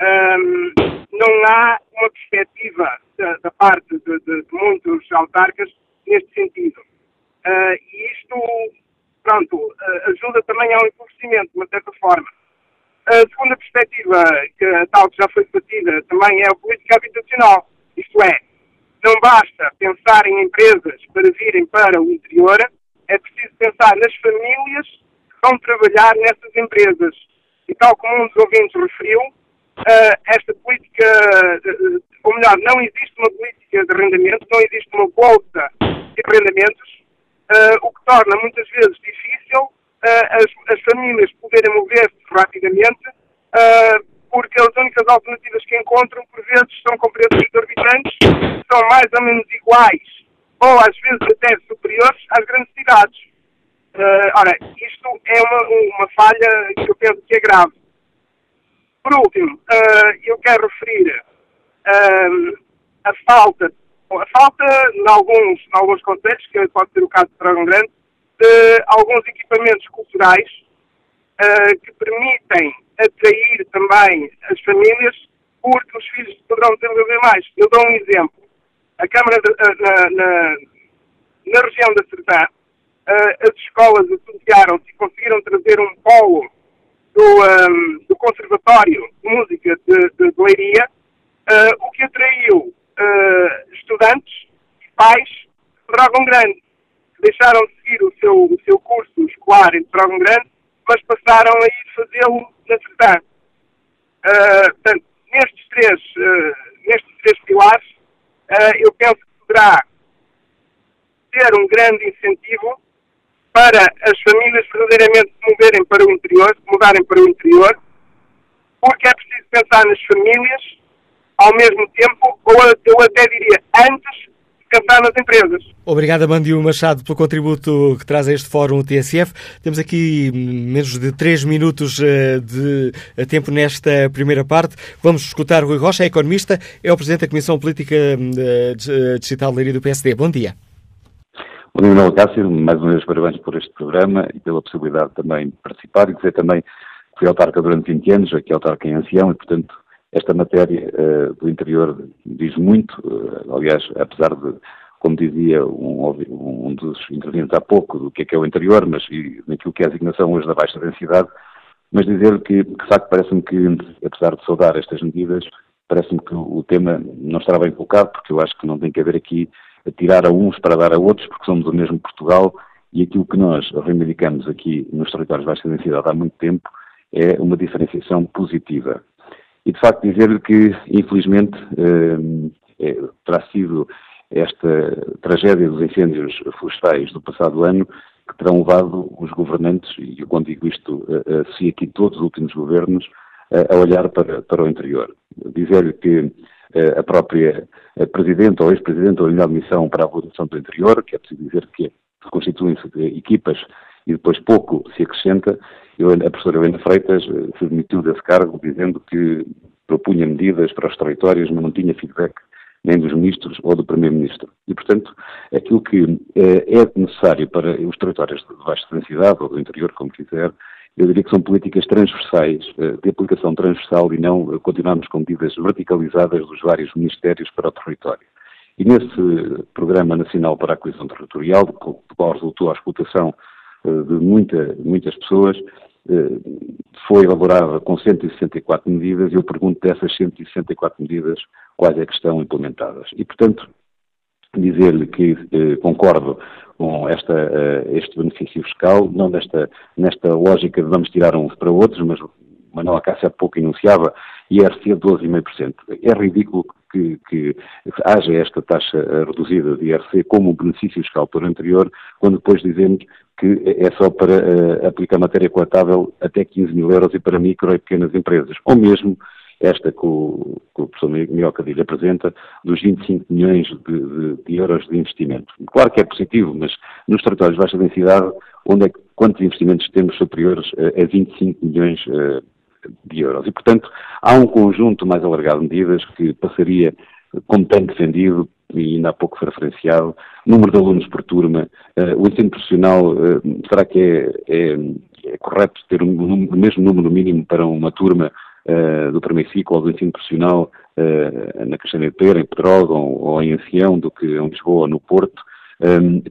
Um, não há uma perspectiva da, da parte de, de, de, muitos autarcas neste sentido. Uh, e isto, pronto, ajuda também ao empobrecimento, de uma certa forma. A segunda perspectiva, que tal que já foi debatida, também é a política habitacional. Isto é, não basta pensar em empresas para virem para o interior, é preciso pensar nas famílias que vão trabalhar nessas empresas. E tal como um dos ouvintes referiu, uh, esta política, uh, ou melhor, não existe uma política de arrendamento, não existe uma bolsa de arrendamentos, uh, o que torna muitas vezes difícil as, as famílias poderem mover-se rapidamente, ah, porque as únicas alternativas que encontram, por vezes, são com preços exorbitantes, são mais ou menos iguais, ou às vezes até superiores às grandes cidades. Uh, ora, isto é uma, uma falha que eu penso que é grave. Por último, uh, eu quero referir uh, a falta, a falta, em alguns, em alguns contextos, que pode ser o caso de Dragon Grande, de alguns equipamentos culturais uh, que permitem atrair também as famílias, porque os filhos poderão desenvolver mais. Eu dou um exemplo. A Câmara de, uh, na, na, na, região da Sertã, uh, as escolas associaram-se e conseguiram trazer um polo do, um, do Conservatório de Música de, de, de Leiria, o que atraiu estudantes e pais de Dragão Grande deixaram de seguir o seu, o seu curso escolar em Dragão Grande, mas passaram a ir fazê-lo na Sertã. Uh, portanto, nestes três, uh, nestes três pilares, uh, eu penso que poderá ter um grande incentivo para as famílias verdadeiramente se moverem para o interior, mudarem para o interior, porque é preciso pensar nas famílias ao mesmo tempo, ou eu até diria antes, pensar nas empresas. Obrigado, Amandio Machado, pelo contributo que traz a este fórum TSF. Temos aqui menos de 3 minutos eh, de eh, tempo nesta primeira parte. Vamos escutar Rui Rocha, é economista, é o Presidente da Comissão Política eh, Digital de Leiria do PSD. Bom dia. Bom dia, Manuel Cássio. Mais uma vez, parabéns por este programa e pela possibilidade também de participar e dizer também que fui autarca durante 20 anos, aqui autarca em ancião e, portanto, esta matéria uh, do interior diz muito, uh, aliás, apesar de, como dizia um, um, dos intervenientes há pouco, do que é que é o interior, mas e naquilo que é a designação hoje da baixa densidade, mas dizer que, de facto, parece-me que, apesar de saudar estas medidas, parece-me que o tema não estará bem colocado, porque eu acho que não tem que haver aqui tirar a uns para dar a outros, porque somos o mesmo Portugal, e aquilo que nós reivindicamos aqui nos territórios de baixa densidade há muito tempo é uma diferenciação positiva e de facto dizer-lhe que, infelizmente, eh, é, terá sido esta tragédia dos incêndios florestais do passado ano que terão levado os governantes, e eu quando digo isto, se aqui todos os últimos governos, a olhar para, para o interior. Dizer-lhe que a própria Presidente ou Ex-Presidente ou melhor missão para a evolução do interior, que é preciso dizer que constituem-se equipas e depois pouco se acrescenta, eu, a professora Helena Freitas eh, se demitiu desse cargo dizendo que propunha medidas para os territórios, mas não tinha feedback nem dos ministros ou do primeiro-ministro. E, portanto, aquilo que é, é necessário para os territórios de baixa densidade ou do interior, como quiser, eu diria que são políticas transversais, eh, de aplicação transversal e não continuarmos com medidas verticalizadas dos vários ministérios para o território. E nesse Programa Nacional para a Coesão Territorial, do qual resultou a explotação de muita, muitas pessoas, eh, foi elaborada com 164 medidas e eu pergunto dessas 164 medidas quais é que estão implementadas. E, portanto, dizer-lhe que eh, concordo com esta, eh, este benefício fiscal, não nesta, nesta lógica de vamos tirar uns para outros, mas Manuel Acácio há pouco enunciava IRC a 12,5%. É ridículo que, que, haja esta taxa reduzida de IRC como um benefício fiscal o anterior, quando depois dizemos que é só para uh, aplicar matéria coatável até 15 mil euros e para micro e pequenas empresas. Ou mesmo esta que o, que o professor Miguel apresenta, dos 25 milhões de, de, de, euros de investimento. Claro que é positivo, mas nos territórios de baixa densidade, onde é, quantos investimentos temos superiores a, a 25 milhões uh, de euros? E, portanto, há um conjunto mais alargado de medidas que passaria, como tem defendido, e ainda há pouco foi referenciado, número de alunos por turma, uh, o ensino profissional, uh, será que é, é, é correto ter o um, um, mesmo número mínimo para uma turma uh, do primeiro ciclo ou do ensino profissional na Caixana de Pera, em Pedrógão ou em Ancião do que em Lisboa ou no Porto?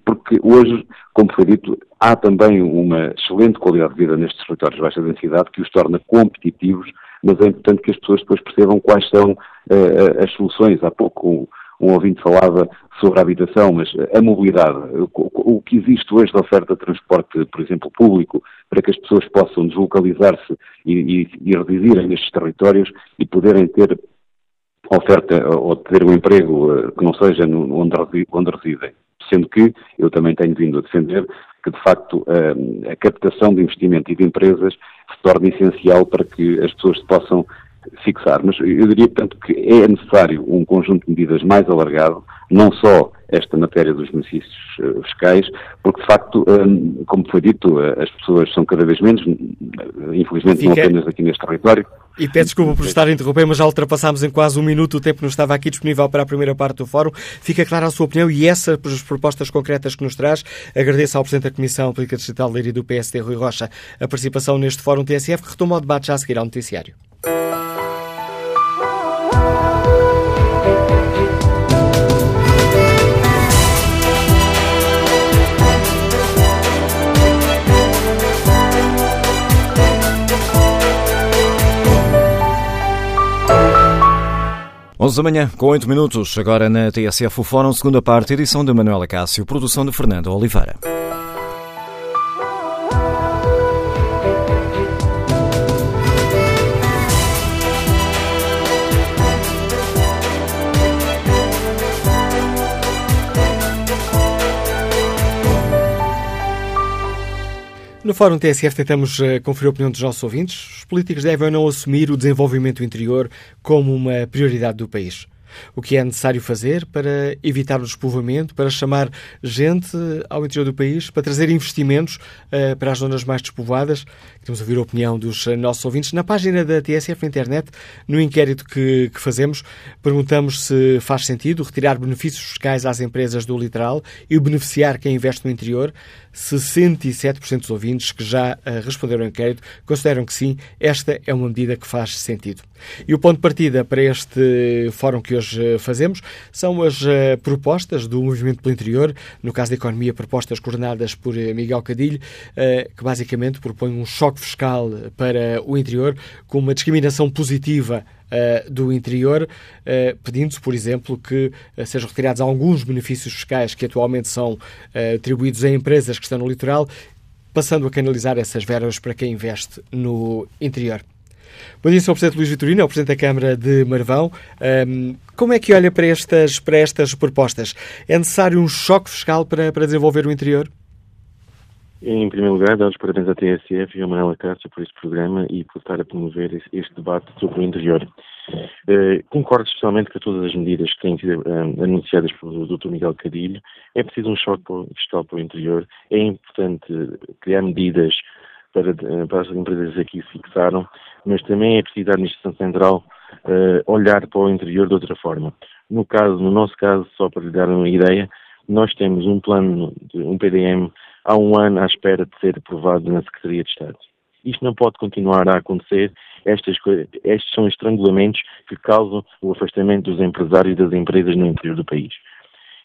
Porque hoje, como foi dito, há também uma excelente qualidade de vida nestes territórios de baixa densidade que os torna competitivos, mas é importante que as pessoas depois percebam quais são as soluções. Há pouco um ouvinte falava sobre a habitação, mas a mobilidade, o, que existe hoje da oferta de transporte, por exemplo, público, para que as pessoas possam deslocalizar-se e, e, e residirem nestes territórios e poderem ter oferta ou ter um emprego eh, que não seja onde residem. Sendo que eu também tenho vindo a defender que, de facto, a, a captação de investimento e de empresas se torne essencial para que as pessoas possam fixar. Mas eu diria, portanto, que é necessário um conjunto de medidas mais alargado, não só esta matéria dos benefícios uh, fiscais, porque de facto, um, como foi dito, uh, as pessoas são cada vez menos, infelizmente Fica... não apenas aqui neste território. E peço desculpa por estar a interromper, mas já ultrapassámos em quase um minuto o tempo que nos estava aqui disponível para a primeira parte do fórum. Fica clara a sua opinião e essas propostas concretas que nos traz. Agradeço ao Presidente da Comissão Política Digital Leiria do PSD, Rui Rocha, a participação neste fórum TSF, que retoma o debate já a seguir ao noticiário. Onze da manhã, com oito minutos, agora na TSF o Fórum, segunda parte, edição de Manuela Cássio, produção de Fernando Oliveira. No Fórum TSF tentamos uh, conferir a opinião dos nossos ouvintes. Os políticos devem ou não assumir o desenvolvimento interior como uma prioridade do país o que é necessário fazer para evitar o despovoamento, para chamar gente ao interior do país, para trazer investimentos uh, para as zonas mais despovoadas. Queremos ouvir a opinião dos nossos ouvintes. Na página da TSF na internet, no inquérito que, que fazemos, perguntamos se faz sentido retirar benefícios fiscais às empresas do litoral e beneficiar quem investe no interior. 67% dos ouvintes que já uh, responderam ao inquérito consideram que sim, esta é uma medida que faz sentido. E o ponto de partida para este fórum que hoje fazemos são as propostas do Movimento pelo Interior, no caso da economia, propostas coordenadas por Miguel Cadilho, que basicamente propõe um choque fiscal para o interior com uma discriminação positiva Uh, do interior, uh, pedindo-se, por exemplo, que uh, sejam retirados alguns benefícios fiscais que atualmente são atribuídos a empresas que estão no litoral, passando a canalizar essas verbas para quem investe no interior. Bom dia, Sr. Presidente Luís Vitorino, é o Presidente da Câmara de Marvão. Um, como é que olha para estas, para estas propostas? É necessário um choque fiscal para, para desenvolver o interior? Em primeiro lugar, dar os parabéns à TSF e ao Manuela Castro por este programa e por estar a promover este debate sobre o interior. Uh, concordo especialmente com todas as medidas que têm sido uh, anunciadas pelo Dr. Miguel Cadilho. É preciso um choque fiscal para o interior. É importante criar medidas para, uh, para as empresas aqui se fixaram, mas também é preciso a Administração Central olhar para o interior de outra forma. No caso, no nosso caso, só para lhe dar uma ideia, nós temos um plano, um PDM há um ano à espera de ser aprovado na Secretaria de Estado. Isto não pode continuar a acontecer. Estas, estes são estrangulamentos que causam o afastamento dos empresários e das empresas no interior do país.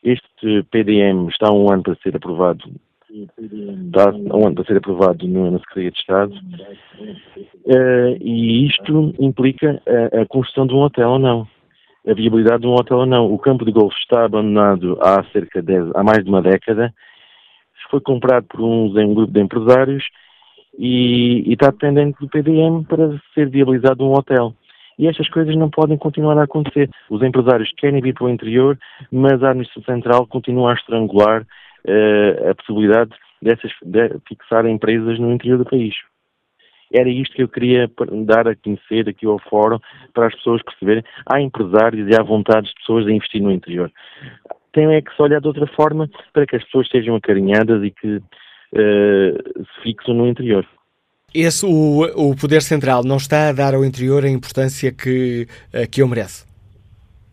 Este PDM está há um ano para ser aprovado está ano para ser aprovado na Secretaria de Estado uh, e isto implica a, a construção de um hotel ou não a viabilidade de um hotel ou não. O campo de golfe está abandonado há cerca de há mais de uma década foi comprado por um, um grupo de empresários e, e, está dependente do PDM para ser viabilizado um hotel. E estas coisas não podem continuar a acontecer. Os empresários querem vir para o interior, mas a Administração Central continua a estrangular uh, a possibilidade dessas, de fixar empresas no interior do país. Era isto que eu queria dar a conhecer aqui ao fórum para as pessoas perceberem. Há empresários e há vontades de pessoas a investir no interior tem é que se olhar de outra forma para que as pessoas sejam acarinhadas e que uh, se fixem no interior. Esse, o, o Poder Central não está a dar ao interior a importância que, uh, que eu merece?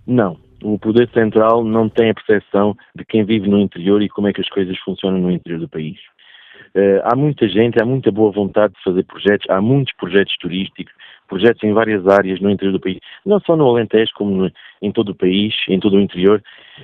Não. O Poder Central não tem a percepção de quem vive no interior e como é que as coisas funcionam no interior do país. Uh, há muita gente, há muita boa vontade de fazer projetos, há muitos projetos turísticos, projetos em várias áreas no interior do país, não só no Alentejo, como em todo o país, em todo o interior,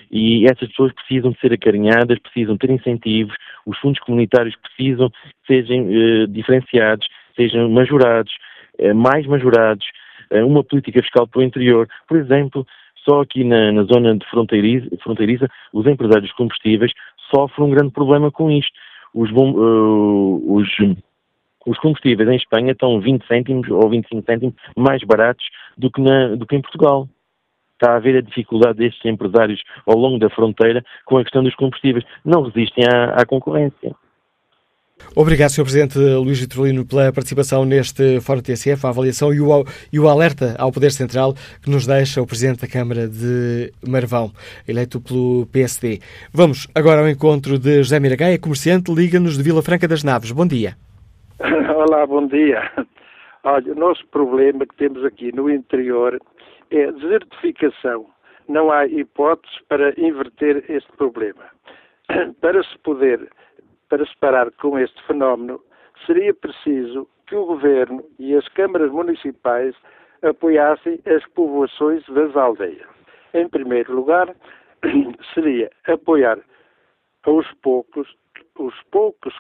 e essas pessoas precisam de ser acarinhadas, precisam ter incentivos, os fundos comunitários precisam que sejam uh, diferenciados, sejam majorados, uh, mais majorados, uh, uma política fiscal para o interior, por exemplo, só aqui na, na zona de fronteiriça, os empresários combustíveis sofrem um grande problema com isto. Os, os os combustíveis em Espanha estão 20 cêntimos ou 25 cêntimos mais baratos do que, na, do que em Portugal. Está a haver a dificuldade destes empresários ao longo da fronteira com a questão dos combustíveis. Não resistem à, à concorrência. Obrigado, Sr. Presidente Luís Vitorino, pela participação neste Fórum TSF, a avaliação e o, e o alerta ao Poder Central que nos deixa o Presidente da Câmara de Marvão, eleito pelo PSD. Vamos agora ao encontro de José Miragaia, comerciante, liga-nos de Vila Franca das Naves. Bom dia. Olá, bom dia. Olha, o nosso problema que temos aqui no interior é desertificação. Não há hipótese para inverter este problema. Para se poder, para se parar com este fenómeno, seria preciso que o Governo e as câmaras municipais apoiassem as povoações das aldeias. Em primeiro lugar, seria apoiar aos poucos, os poucos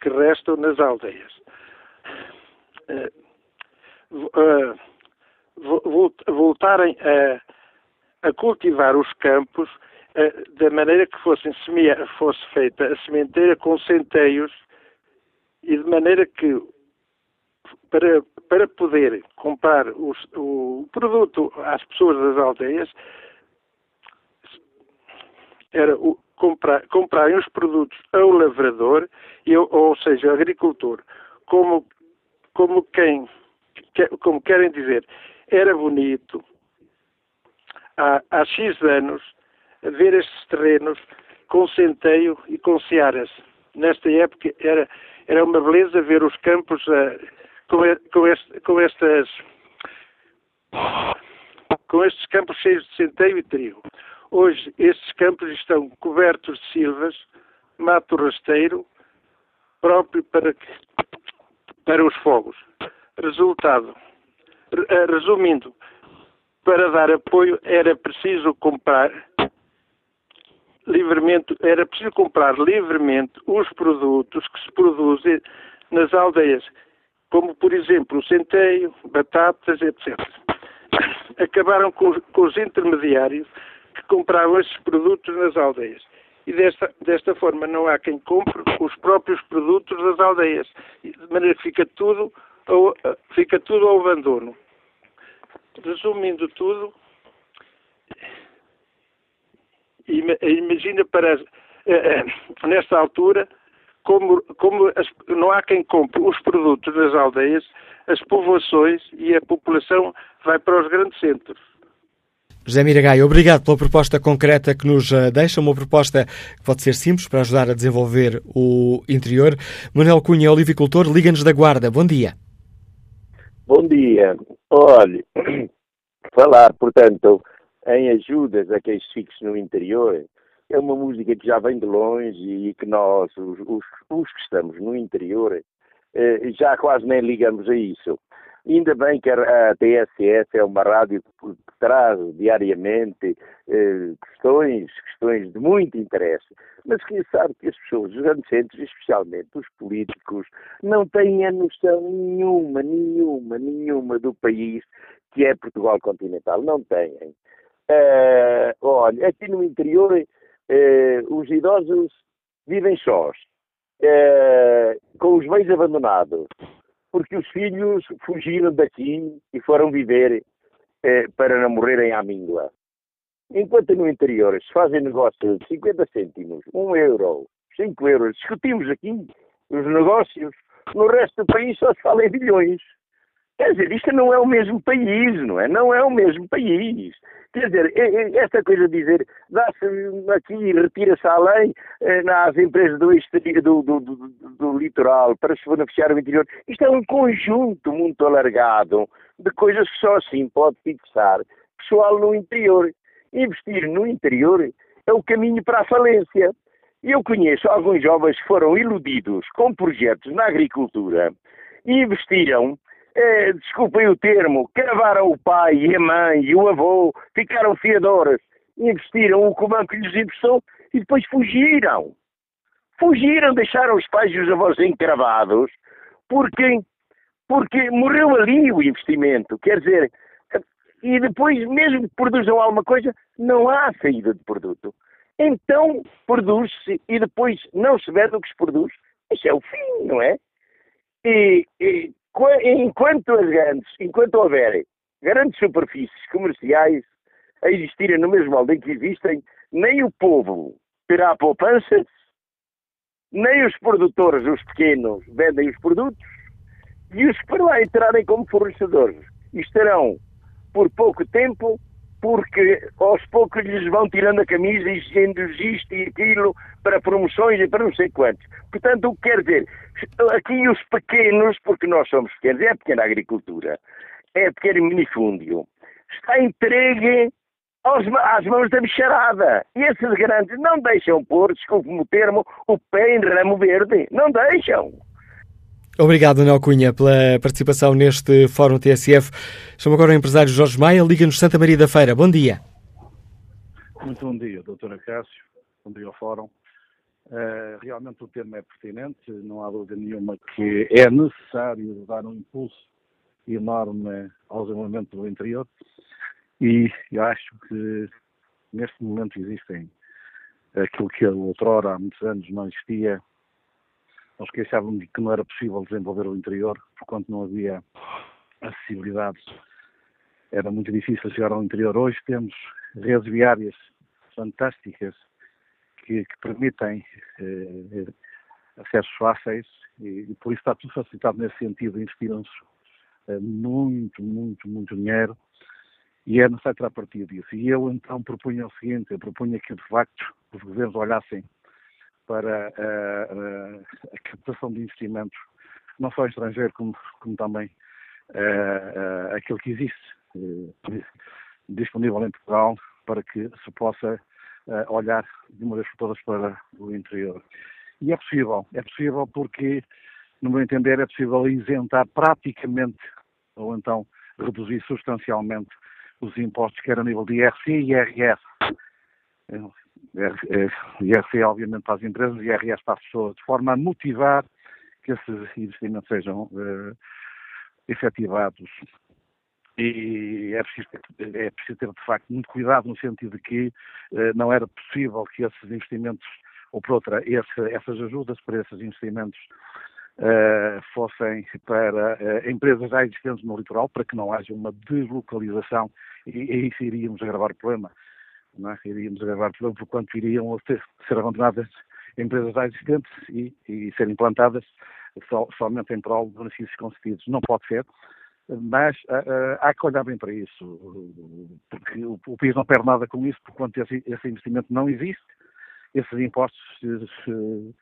que restam nas aldeias. Uh, uh, voltarem a, a, cultivar os campos da maneira que semia, fosse feita a sementeira com centeios e de maneira que para, para poder comprar os, o produto às pessoas das aldeias era o, comprar, comprarem os produtos ao lavrador, ou, ou seja, ao agricultor, como, como quem como querem dizer, era bonito há, há X anos ver estes terrenos com centeio e com searas. Nesta época era, era uma beleza ver os campos uh, com, com, este, com estas com estes campos cheios de centeio e trigo. Hoje estes campos estão cobertos de silvas, mato rasteiro, próprio para, para os fogos. Resultado, eh, resumindo, para dar apoio era preciso comprar livremente, era preciso comprar livremente os produtos que se produzem nas aldeias, como por exemplo o centeio, batatas, etc. Acabaram com, com os intermediários que compravam esses produtos nas aldeias. E desta, desta forma não há quem compre os próprios produtos das aldeias. De maneira que fica tudo ao, fica tudo ao abandono. Resumindo tudo, imagina para eh, eh, nesta altura como, como as, não há quem compre os produtos das aldeias, as povoações e a população vai para os grandes centros. José Miragai, obrigado pela proposta concreta que nos eh, deixa, uma proposta que pode ser simples para ajudar a desenvolver o interior. Manuel Cunha, olivicultor, Liga-nos da Guarda. Bom dia. Bom dia. Olhe, falar, portanto, em ajudas a quem fixe no interior é uma música que já vem de longe e que nós, os, os, os que estamos no interior, eh, já quase nem ligamos a isso. Ainda bem que a TSF é uma rádio que traz diariamente eh, questões, questões de muito interesse, mas que sabe que as pessoas, os adolescentes, especialmente os políticos, não têm a noção nenhuma, nenhuma, nenhuma do país que é Portugal continental. Não têm. Uh, olha, aqui no interior, uh, os idosos vivem sós, uh, com os bens abandonados porque os filhos fugiram daqui e foram viver para não morrerem à míngua. Enquanto no interior se fazem negócios de 50 cêntimos, 1 euro, 5 euros, discutimos aqui os negócios, no resto do país só se fala em bilhões. Quer dizer, isto não é o mesmo país, não é? Não é o mesmo país. Quer dizer, esta coisa de dizer, dá-se aqui e retira-se além eh, nas empresas do, do, do, do, litoral para se beneficiar o interior, isto é um conjunto muito alargado de coisas que só assim pode fixar pessoal no interior. Investir no interior é o caminho para a falência. Eu conheço alguns jovens que foram iludidos com projetos na agricultura e investiram é, desculpem o termo, cravaram o pai e a mãe e o avô, ficaram fiadoras, investiram o que o banco lhes emprestou e depois fugiram. Fugiram, deixaram os pais e os avós encravados, porque, porque morreu ali o investimento. Quer dizer, e depois, mesmo que produzam alguma coisa, não há saída de produto. Então produz-se e depois não se vê do que se produz. Isso é o fim, não é? E, e enquanto as grandes, enquanto houver grandes superfícies comerciais a existirem no mesmo molde em que existem, nem o povo terá poupanças, nem os produtores, os pequenos, vendem os produtos e os que para lá entrarem como fornecedores estarão por pouco tempo porque aos poucos lhes vão tirando a camisa e dizendo isto e aquilo para promoções e para não sei quantos. Portanto, o que quer dizer, aqui os pequenos, porque nós somos pequenos, é a pequena agricultura, é pequeno minifúndio, está entregue aos, às mãos da bicharada. E esses grandes não deixam pôr, desculpe-me o termo, o pé em ramo verde. Não deixam. Obrigado, Daniel Cunha, pela participação neste Fórum TSF. Chamo agora o empresário Jorge Maia, Liga-nos Santa Maria da Feira. Bom dia. Muito bom dia, doutora Cássio. Bom dia ao Fórum. Uh, realmente o tema é pertinente, não há dúvida nenhuma que é necessário dar um impulso enorme ao desenvolvimento do interior e eu acho que neste momento existem aquilo que outrora, há muitos anos, não existia. Nós queixávamos que não era possível desenvolver o interior, porquanto não havia acessibilidade. Era muito difícil chegar ao interior. Hoje temos redes viárias fantásticas que, que permitem eh, acessos fáceis e, e, por isso está tudo facilitado nesse sentido. Investiram-se eh, muito, muito, muito dinheiro e é necessário tirar partido disso. E eu então propunha o seguinte, eu propunha que de facto os governos olhassem para uh, uh, a captação de investimentos, não só estrangeiro, como, como também uh, aquele que existe disponível em Portugal, para que se possa olhar de uma vez por todas para o interior. E é possível, é possível porque, no meu entender, é possível isentar praticamente, ou então reduzir substancialmente os impostos, quer a nível de IRC e IRS. IRC, obviamente, para as empresas e IRS para as pessoas, de forma a motivar que esses investimentos sejam uh, efetivados. E é preciso, é preciso ter, de facto, muito cuidado no sentido de que uh, não era possível que esses investimentos, ou por outra, esse, essas ajudas para esses investimentos uh, fossem para empresas já existentes no litoral, para que não haja uma deslocalização e, isso iríamos agravar o problema. Não é? Iríamos agravar o problema porquanto iriam ter, ser abandonadas empresas já existentes e, e serem implantadas só, somente em prol de benefícios concedidos. Não pode ser, mas uh, há que olhar bem para isso, porque o, o país não perde nada com isso, porquanto esse, esse investimento não existe, esses impostos uh,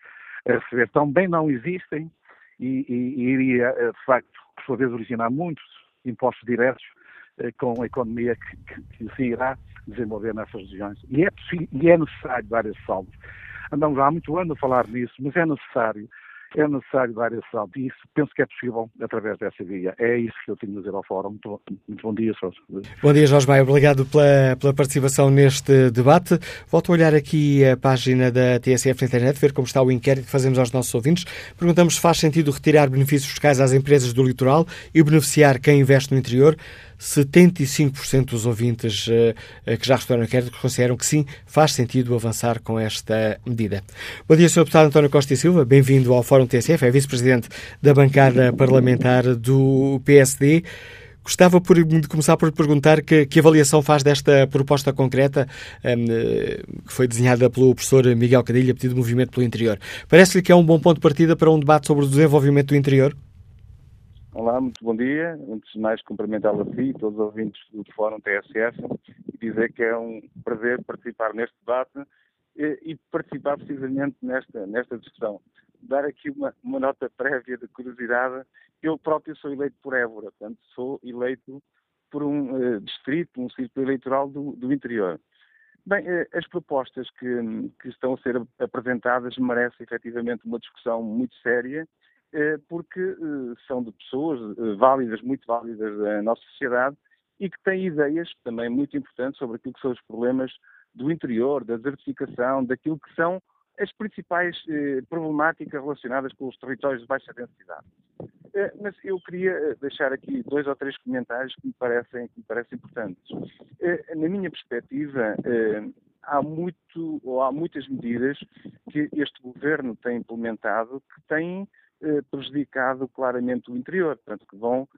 a receber também não existem e, e, e iria, eh, de facto, por sua vez, originar muitos impostos diretos eh, com a economia que, que, que, se irá desenvolver nessas regiões. E é, e é necessário dar esse salto. Andamos há muito ano a falar nisso, mas é necessário é necessário dar esse salto e isso penso que é possível através dessa via. É isso que eu tenho a dizer ao Fórum. Muito, muito bom dia, Jorge. Bom dia, Jorge Maia. Obrigado pela, pela participação neste debate. Volto a olhar aqui a página da TSF na internet, ver como está o inquérito que fazemos aos nossos ouvintes. Perguntamos se faz sentido retirar benefícios fiscais às empresas do litoral e beneficiar quem investe no interior. 75% dos ouvintes uh, que já responderam ao inquérito consideram que sim, faz sentido avançar com esta medida. Bom dia, Sr. Deputado António Costa e Silva, bem-vindo ao Fórum TSF, é vice-presidente da bancada parlamentar do PSD. Gostava por, de começar por perguntar que, que, avaliação faz desta proposta concreta um, que foi desenhada pelo professor Miguel Cadilha, pedido do Movimento pelo Interior. Parece-lhe que é um bom ponto de partida para um debate sobre o desenvolvimento do interior? Olá, muito bom dia. Antes de mais, cumprimentá-lo a si todos os ouvintes do Fórum TSF e dizer que é um prazer participar neste debate e, e participar precisamente nesta, nesta discussão. Dar aqui uma, uma, nota prévia de curiosidade. Eu próprio sou eleito por Évora, portanto, sou eleito por um uh, distrito, um círculo eleitoral do, do interior. Bem, uh, as propostas que, que estão a ser apresentadas merecem efetivamente uma discussão muito séria eh, porque eh, são de pessoas eh, válidas, muito válidas da nossa sociedade e que têm ideias também muito importantes sobre aquilo que são os problemas do interior, da desertificação, daquilo que são as principais problemáticas relacionadas com os territórios de baixa densidade. mas eu queria deixar aqui dois ou três comentários que me parecem, que me parecem importantes. na minha perspectiva, há muito ou há muitas medidas que este governo tem implementado que têm eh, prejudicado claramente o interior, portanto, que vão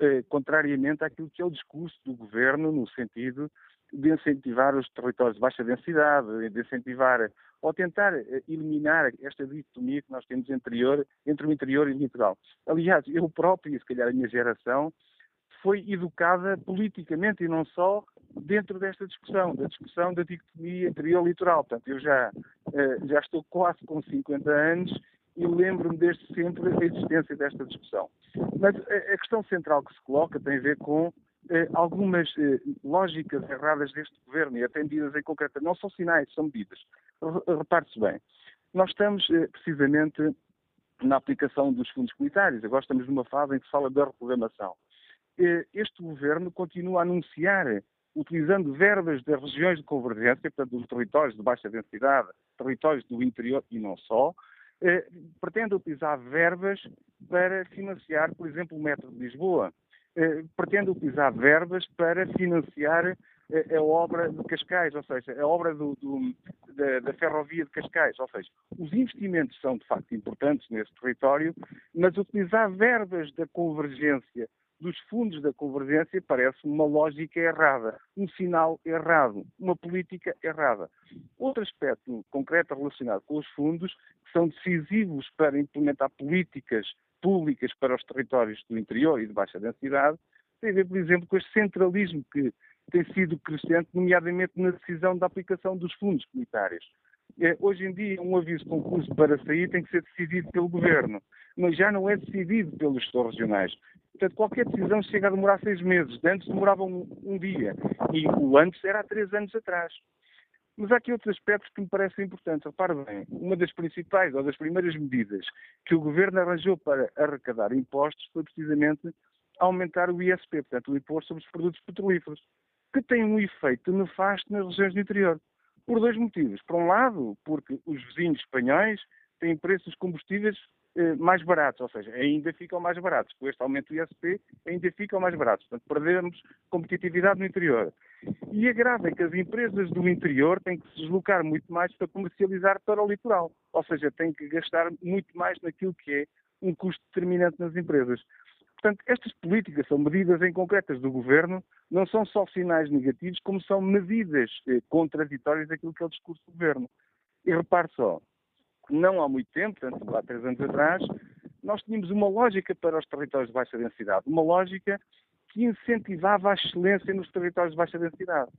eh, contrariamente àquilo que é o discurso do governo no sentido de incentivar os territórios de baixa densidade, de incentivar ou tentar eh, eliminar esta dicotomia que nós temos interior, entre o interior e o litoral. Aliás, eu próprio, e se calhar a minha geração, foi educada politicamente e não só dentro desta discussão, da discussão da dicotomia interior-litoral. Portanto, eu já, eh, já estou quase com 50 anos e lembro-me desde sempre a existência desta discussão. Mas a questão central que se coloca tem a ver com eh, algumas eh, lógicas erradas deste governo e atendidas em concreto. Não são sinais, são medidas. Repare-se bem, nós estamos precisamente na aplicação dos fundos comunitários. Agora estamos numa fase em que se fala da reprogramação. Este governo continua a anunciar utilizando verbas das regiões de convergência, portanto, dos territórios de baixa densidade, territórios do interior e não só, eh, pretende utilizar verbas para financiar, por exemplo, o metro de Lisboa. Eh, pretende utilizar verbas para financiar eh, a obra de Cascais, ou seja, a obra do, do, da, da, ferrovia de Cascais. Ou seja, os investimentos são de facto importantes nesse território, mas utilizar verbas da convergência dos fundos da convergência parece uma lógica errada, um sinal errado, uma política errada. Outro aspecto concreto relacionado com os fundos, que são decisivos para implementar políticas públicas para os territórios do interior e de baixa densidade, tem a ver, por exemplo, com este centralismo que tem sido crescente, nomeadamente na decisão da aplicação dos fundos comunitários. É, hoje em dia, um aviso de concurso para sair tem que ser decidido pelo Governo, mas já não é decidido pelos gestores regionais. Portanto, qualquer decisão chega a demorar seis meses. Antes demorava um, um, dia. E o antes era há três anos atrás. Mas há aqui outros aspectos que me parecem importantes. Repare bem, uma das principais ou das primeiras medidas que o Governo arranjou para arrecadar impostos foi precisamente aumentar o ISP, portanto, o Imposto sobre os Produtos Petrolíferos, que tem um efeito nefasto nas regiões do interior. Por dois motivos. Por um lado, porque os vizinhos espanhóis têm preços de combustíveis mais baratos, ou seja, ainda ficam mais baratos. Com este aumento do ISP, ainda ficam mais baratos. Portanto, perdemos competitividade no interior. E a grave é que as empresas do interior têm que se deslocar muito mais para comercializar para o litoral. Ou seja, têm que gastar muito mais naquilo que é um custo determinante nas empresas. Portanto, estas políticas são medidas em concretas do governo, não são só sinais negativos, como são medidas eh, contraditórias daquilo que é o discurso do governo. E repare só, não há muito tempo, portanto, há três anos atrás, nós tínhamos uma lógica para os territórios de baixa densidade, uma lógica que incentivava a excelência nos territórios de baixa densidade.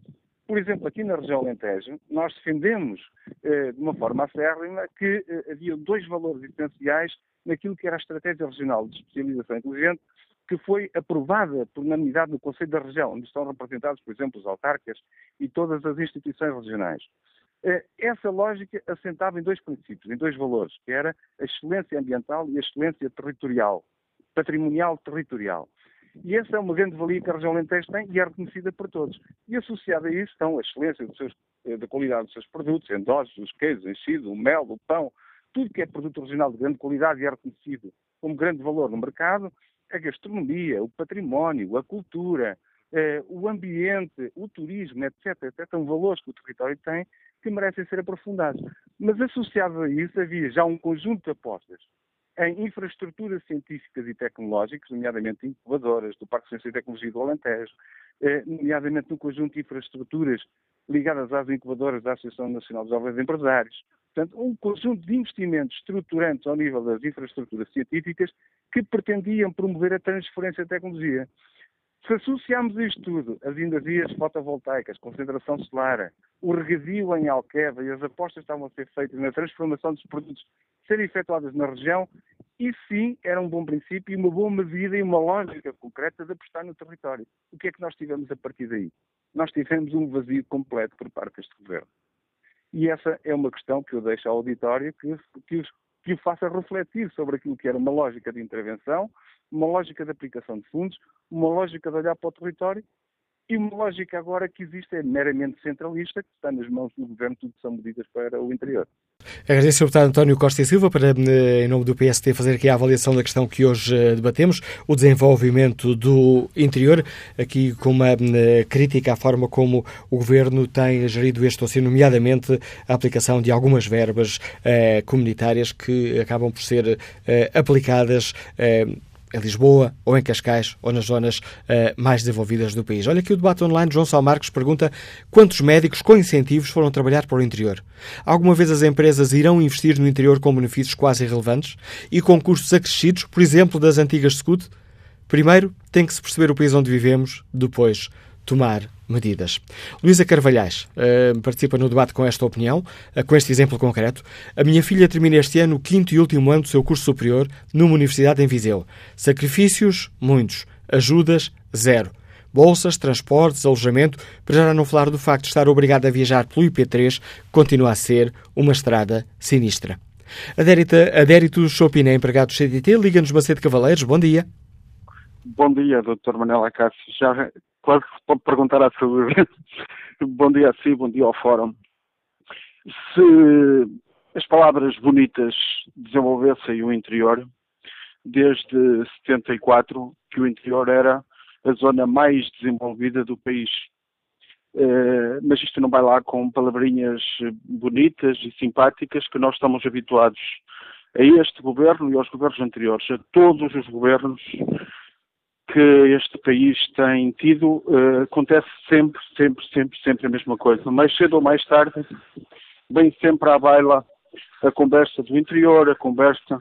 Por exemplo, aqui na região Alentejo, nós defendemos eh, de uma forma acérrima que eh, havia dois valores essenciais naquilo que era a Estratégia Regional de Especialização Inteligente, que foi aprovada por unanimidade no Conselho da Região, onde estão representados, por exemplo, os autarcas e todas as instituições regionais. Eh, essa lógica assentava em dois princípios, em dois valores, que era a excelência ambiental e a excelência territorial, patrimonial territorial. E essa é uma grande valia que a região Alentejo tem e é reconhecida por todos. E associada a isso estão a excelência seus, eh, da qualidade dos seus produtos, endógenos, os queijos, o enchido, o mel, o pão, tudo que é produto regional de grande qualidade e é reconhecido como grande valor no mercado, a gastronomia, o património, a cultura, eh, o ambiente, o turismo, etc, etc, são valores que o território tem que merecem ser aprofundados. Mas associado a isso havia já um conjunto de apostas em infraestruturas científicas e tecnológicas, nomeadamente incubadoras do Parque de Ciência e Tecnologia do Alentejo, eh, nomeadamente no conjunto de infraestruturas ligadas às incubadoras da Associação Nacional dos Jovens Empresários. Portanto, um conjunto de investimentos estruturantes ao nível das infraestruturas científicas que pretendiam promover a transferência de tecnologia. Se associarmos isto tudo as energias fotovoltaicas, concentração solar, o regadio em Alqueva e as apostas que estavam a ser feitas na transformação dos produtos serem efetuadas na região, isso sim era um bom princípio e uma boa medida e uma lógica concreta de apostar no território. O que é que nós tivemos a partir daí? Nós tivemos um vazio completo por parte deste governo. E essa é uma questão que eu deixo ao auditório que, que, que o faça refletir sobre aquilo que era uma lógica de intervenção, uma lógica de aplicação de fundos, uma lógica de olhar para o território e uma lógica agora que existe é meramente centralista, que está nas mãos do governo, tudo são medidas para o interior. Agradeço ao deputado António Costa e Silva para, eh, em nome do PST, fazer aqui a avaliação da questão que hoje eh, debatemos, o desenvolvimento do interior, aqui com uma eh, crítica à forma como o Governo tem gerido este dossiê, nomeadamente a aplicação de algumas verbas eh, comunitárias que acabam por ser eh, aplicadas eh, em Lisboa ou em Cascais ou nas zonas uh, mais desenvolvidas do país. Olha aqui o debate online, João Sal Marcos pergunta quantos médicos com incentivos foram trabalhar para o interior? Alguma vez as empresas irão investir no interior com benefícios quase irrelevantes e com custos acrescidos, por exemplo, das antigas SCUT? Primeiro, tem que se perceber o país onde vivemos, depois, tomar medidas. Luísa Carvalhais uh, participa no debate com esta opinião, uh, com este exemplo concreto. A minha filha termina este ano o quinto e último ano do seu curso superior numa universidade em Viseu. Sacrifícios, muitos. Ajudas, zero. Bolsas, transportes, alojamento, para já não falar do facto de estar obrigada a viajar pelo IP3, que continua a ser uma estrada sinistra. Adérito, Adérito Chopin é empregado do CDT, Liga-nos Macedo Cavaleiros. Bom dia. Bom dia, Dr. Manela Cássio. Já quase se pode perguntar à saúde. bom dia a si, bom dia ao Fórum. Se as palavras bonitas desenvolvessem o interior, desde 74 que o interior era a zona mais desenvolvida do país. Uh, mas isto não vai lá com palavrinhas bonitas e simpáticas que nós estamos habituados a este governo e aos governos anteriores, a todos os governos que este país tem tido, uh, acontece sempre, sempre, sempre, sempre a mesma coisa. Mais cedo ou mais tarde, vem sempre à baila a conversa do interior, a conversa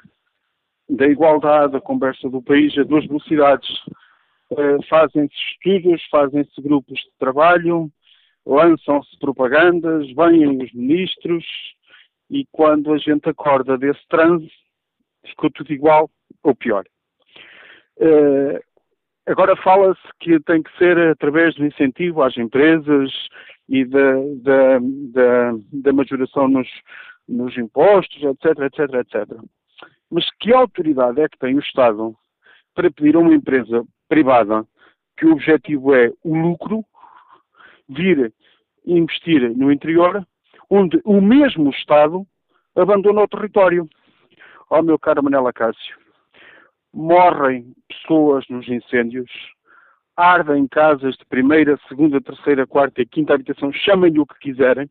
da igualdade, a conversa do país a duas velocidades. Uh, fazem-se estudos, fazem-se grupos de trabalho, lançam-se propagandas, vêm os ministros e quando a gente acorda desse transe, ficou tudo igual ou pior. Uh, Agora fala-se que tem que ser através do incentivo às empresas e da, da, da, da majoração nos, nos impostos, etc, etc, etc. Mas que autoridade é que tem o Estado para pedir a uma empresa privada que o objetivo é o lucro vir investir no interior, onde o mesmo Estado abandona o território? Ó oh, meu caro Manela Cássio, morrem pessoas nos incêndios, ardem casas de primeira, segunda, terceira, quarta e quinta habitação, chamem-lhe o que quiserem,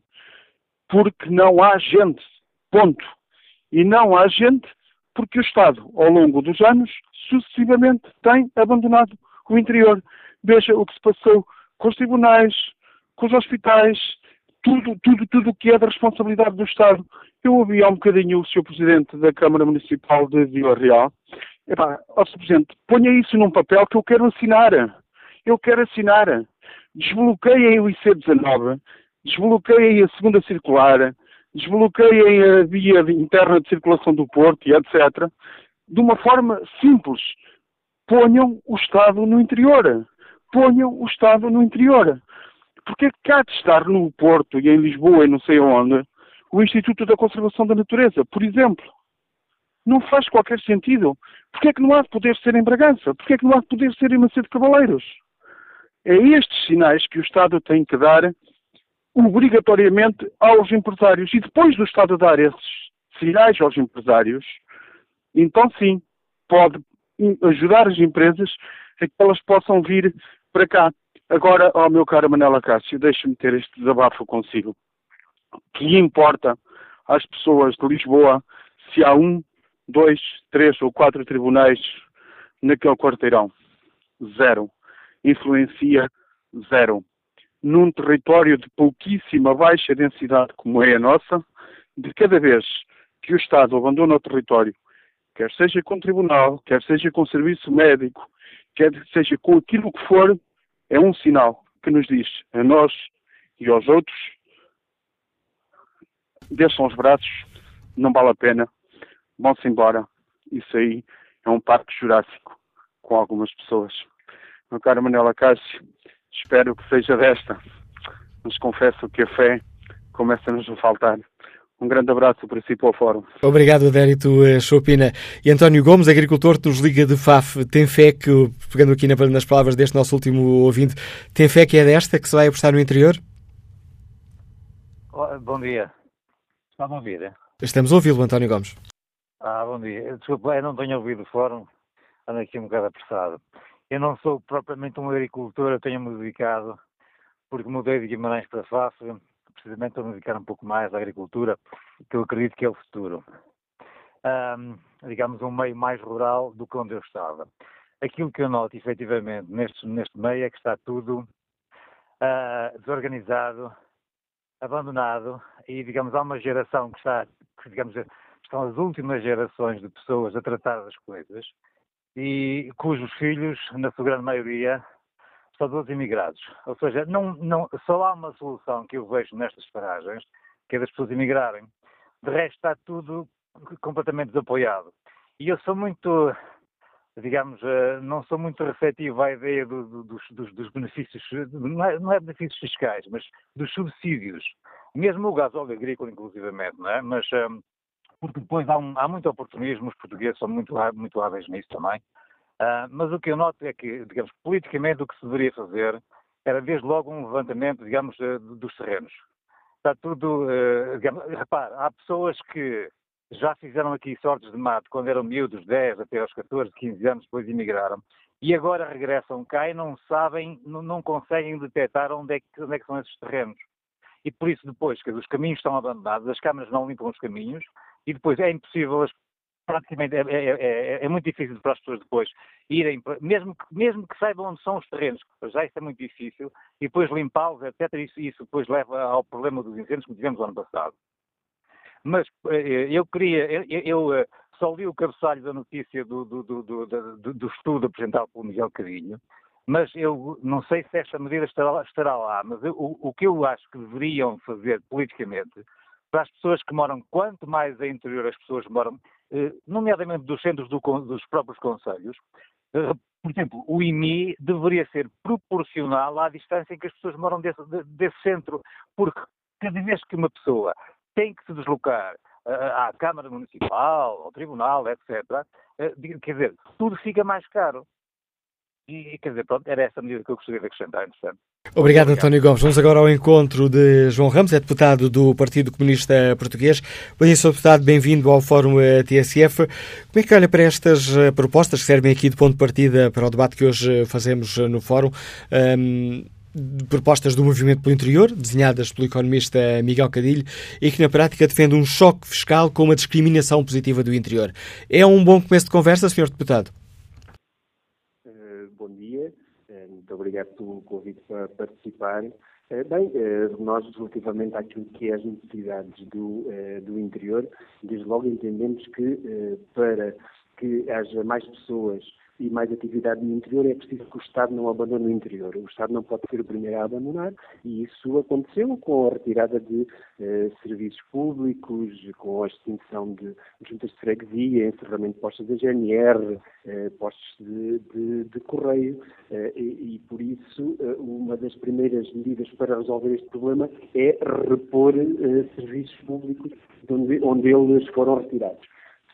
porque não há gente. Ponto. E não há gente porque o Estado, ao longo dos anos, sucessivamente tem abandonado o interior. Veja o que se passou com os tribunais, com os hospitais, tudo, tudo, tudo o que é da responsabilidade do Estado. Eu ouvi há um bocadinho o Sr. Presidente da Câmara Municipal de Vila Real Epá, ó Sr. Presidente, ponha isso num papel que eu quero assinar. Eu quero assinar. Desbloqueiem o IC19, desbloqueiem a segunda circular, desbloqueiem a via interna de circulação do Porto e etc. De uma forma simples. Ponham o Estado no interior. Ponham o Estado no interior. Porque é que há de estar no Porto e em Lisboa e não sei onde o Instituto da Conservação da Natureza, por exemplo? Não faz qualquer sentido. Porquê é que não há de poder ser em Bragança? Porquê é que não há de poder ser em Macedo Cavaleiros? É estes sinais que o Estado tem que dar obrigatoriamente aos empresários. E depois do Estado dar esses sinais aos empresários, então sim, pode ajudar as empresas a que elas possam vir para cá. Agora, ao meu caro Manela Cássio, deixe-me ter este desabafo consigo. Que importa às pessoas de Lisboa se há um dois, três ou quatro tribunais naquele quarteirão. Zero. Influencia zero. Num território de pouquíssima baixa densidade como é a nossa, de cada vez que o Estado abandona o território, quer seja com tribunal, quer seja com serviço médico, quer seja com aquilo que for, é um sinal que nos diz a nós e aos outros: deixam os braços, não vale a pena, vão-se embora. Isso aí é um parque jurássico com algumas pessoas. Meu caro Manuela Cássio, espero que seja desta, mas confesso que a fé começa-nos a faltar. Um grande abraço para si para o Fórum. Obrigado, Adérito eh, Chopina. E António Gomes, agricultor que nos liga de FAF, tem fé que, pegando aqui nas palavras deste nosso último ouvinte, tem fé que é desta que se vai apostar no interior? Bom dia. Está a ouvir? Estamos a ouvi-lo, António Gomes. Ah, bom dia. Desculpa, eu não tenho ouvido o fórum, ando aqui um bocado apressado. Eu não sou propriamente um agricultor, eu tenho-me dedicado, porque mudei de Guimarães para Fácil, precisamente para me dedicar um pouco mais à agricultura, que eu acredito que é o futuro. um, digamos, um meio mais rural do que onde eu estava. Aquilo que eu noto, efetivamente, neste, neste meio é que está tudo uh, desorganizado, abandonado e, digamos, há uma geração que está, que, digamos, estão as últimas gerações de pessoas a tratar das coisas e cujos filhos, na sua grande maioria, são todos imigrados. Ou seja, não, não, só há uma solução que eu vejo nestas paragens, que é das pessoas imigrarem. De resto está tudo completamente desapoiado. E eu sou muito, digamos, eh, não sou muito receptivo à ideia do, do, dos, dos, benefícios, não é, não é, benefícios fiscais, mas dos subsídios. Mesmo o gás óleo agrícola, inclusivamente, não é? Mas, um, porque depois há, um, há muito oportunismo, os portugueses são muito, muito hábeis nisso também. Uh, mas o que eu noto é que, digamos, politicamente o que se deveria fazer era desde logo um levantamento, digamos, dos terrenos. Está tudo, uh, digamos, repare, há pessoas que já fizeram aqui sortes de mato quando eram miúdos, 10 até aos 14, 15 anos, depois emigraram, e agora regressam cá e não sabem, não, não conseguem detectar onde é, que, onde é que são esses terrenos. E por isso depois, que os caminhos estão abandonados, as câmaras não limpam os caminhos, e depois é impossível, praticamente, é, é, é, é, muito difícil para as pessoas depois irem, mesmo que, mesmo que saibam onde são os terrenos, já isso é muito difícil, e depois limpá-los, etc. Isso, isso depois leva ao problema dos incêndios que tivemos ano passado. Mas eh, eu queria, eu, eu eh, só li o cabeçalho da notícia do, do, do, do, estudo apresentado pelo Miguel Carinho, mas eu não sei se esta medida estará, estará lá, mas eu, o, o, que eu acho que deveriam fazer politicamente, para as pessoas que moram, quanto mais a interior as pessoas moram, eh, nomeadamente dos centros do, dos próprios conselhos, por exemplo, o IMI deveria ser proporcional à distância em que as pessoas moram desse, desse centro, porque cada vez que uma pessoa tem que se deslocar uh, à Câmara Municipal, ao Tribunal, etc., quer dizer, tudo fica mais caro. E, quer dizer, pronto, era essa medida que eu gostaria de acrescentar, interessante. Obrigado, António Gomes. Vamos agora ao encontro de João Ramos, é deputado do Partido Comunista Português. Bom dia, Sr. Deputado, bem-vindo ao Fórum eh, TSF. Como é que olha para estas propostas que servem aqui de ponto de partida para o debate que hoje fazemos no Fórum? Um, propostas do movimento pelo interior, desenhadas pelo economista Miguel Cadilho, e que na prática defende um choque fiscal com uma discriminação positiva do interior. É um bom começo de conversa, Sr. Deputado? Uh, bom dia, uh, muito obrigado pelo convite para participar. Uh, bem, nós, relativamente àquilo que é as necessidades do, do interior, desde logo entendemos que para que haja mais pessoas e mais atividade no interior, é preciso que o Estado não abandone o interior. O Estado não pode ser o primeiro a abandonar e isso aconteceu com a retirada de eh, serviços públicos, com a extinção de juntas de freguesia, encerramento de postos da GNR, eh, postos de, de, de correio eh, e, e, por isso eh, uma das primeiras medidas para resolver este problema é repor eh, serviços públicos onde, onde eles foram retirados.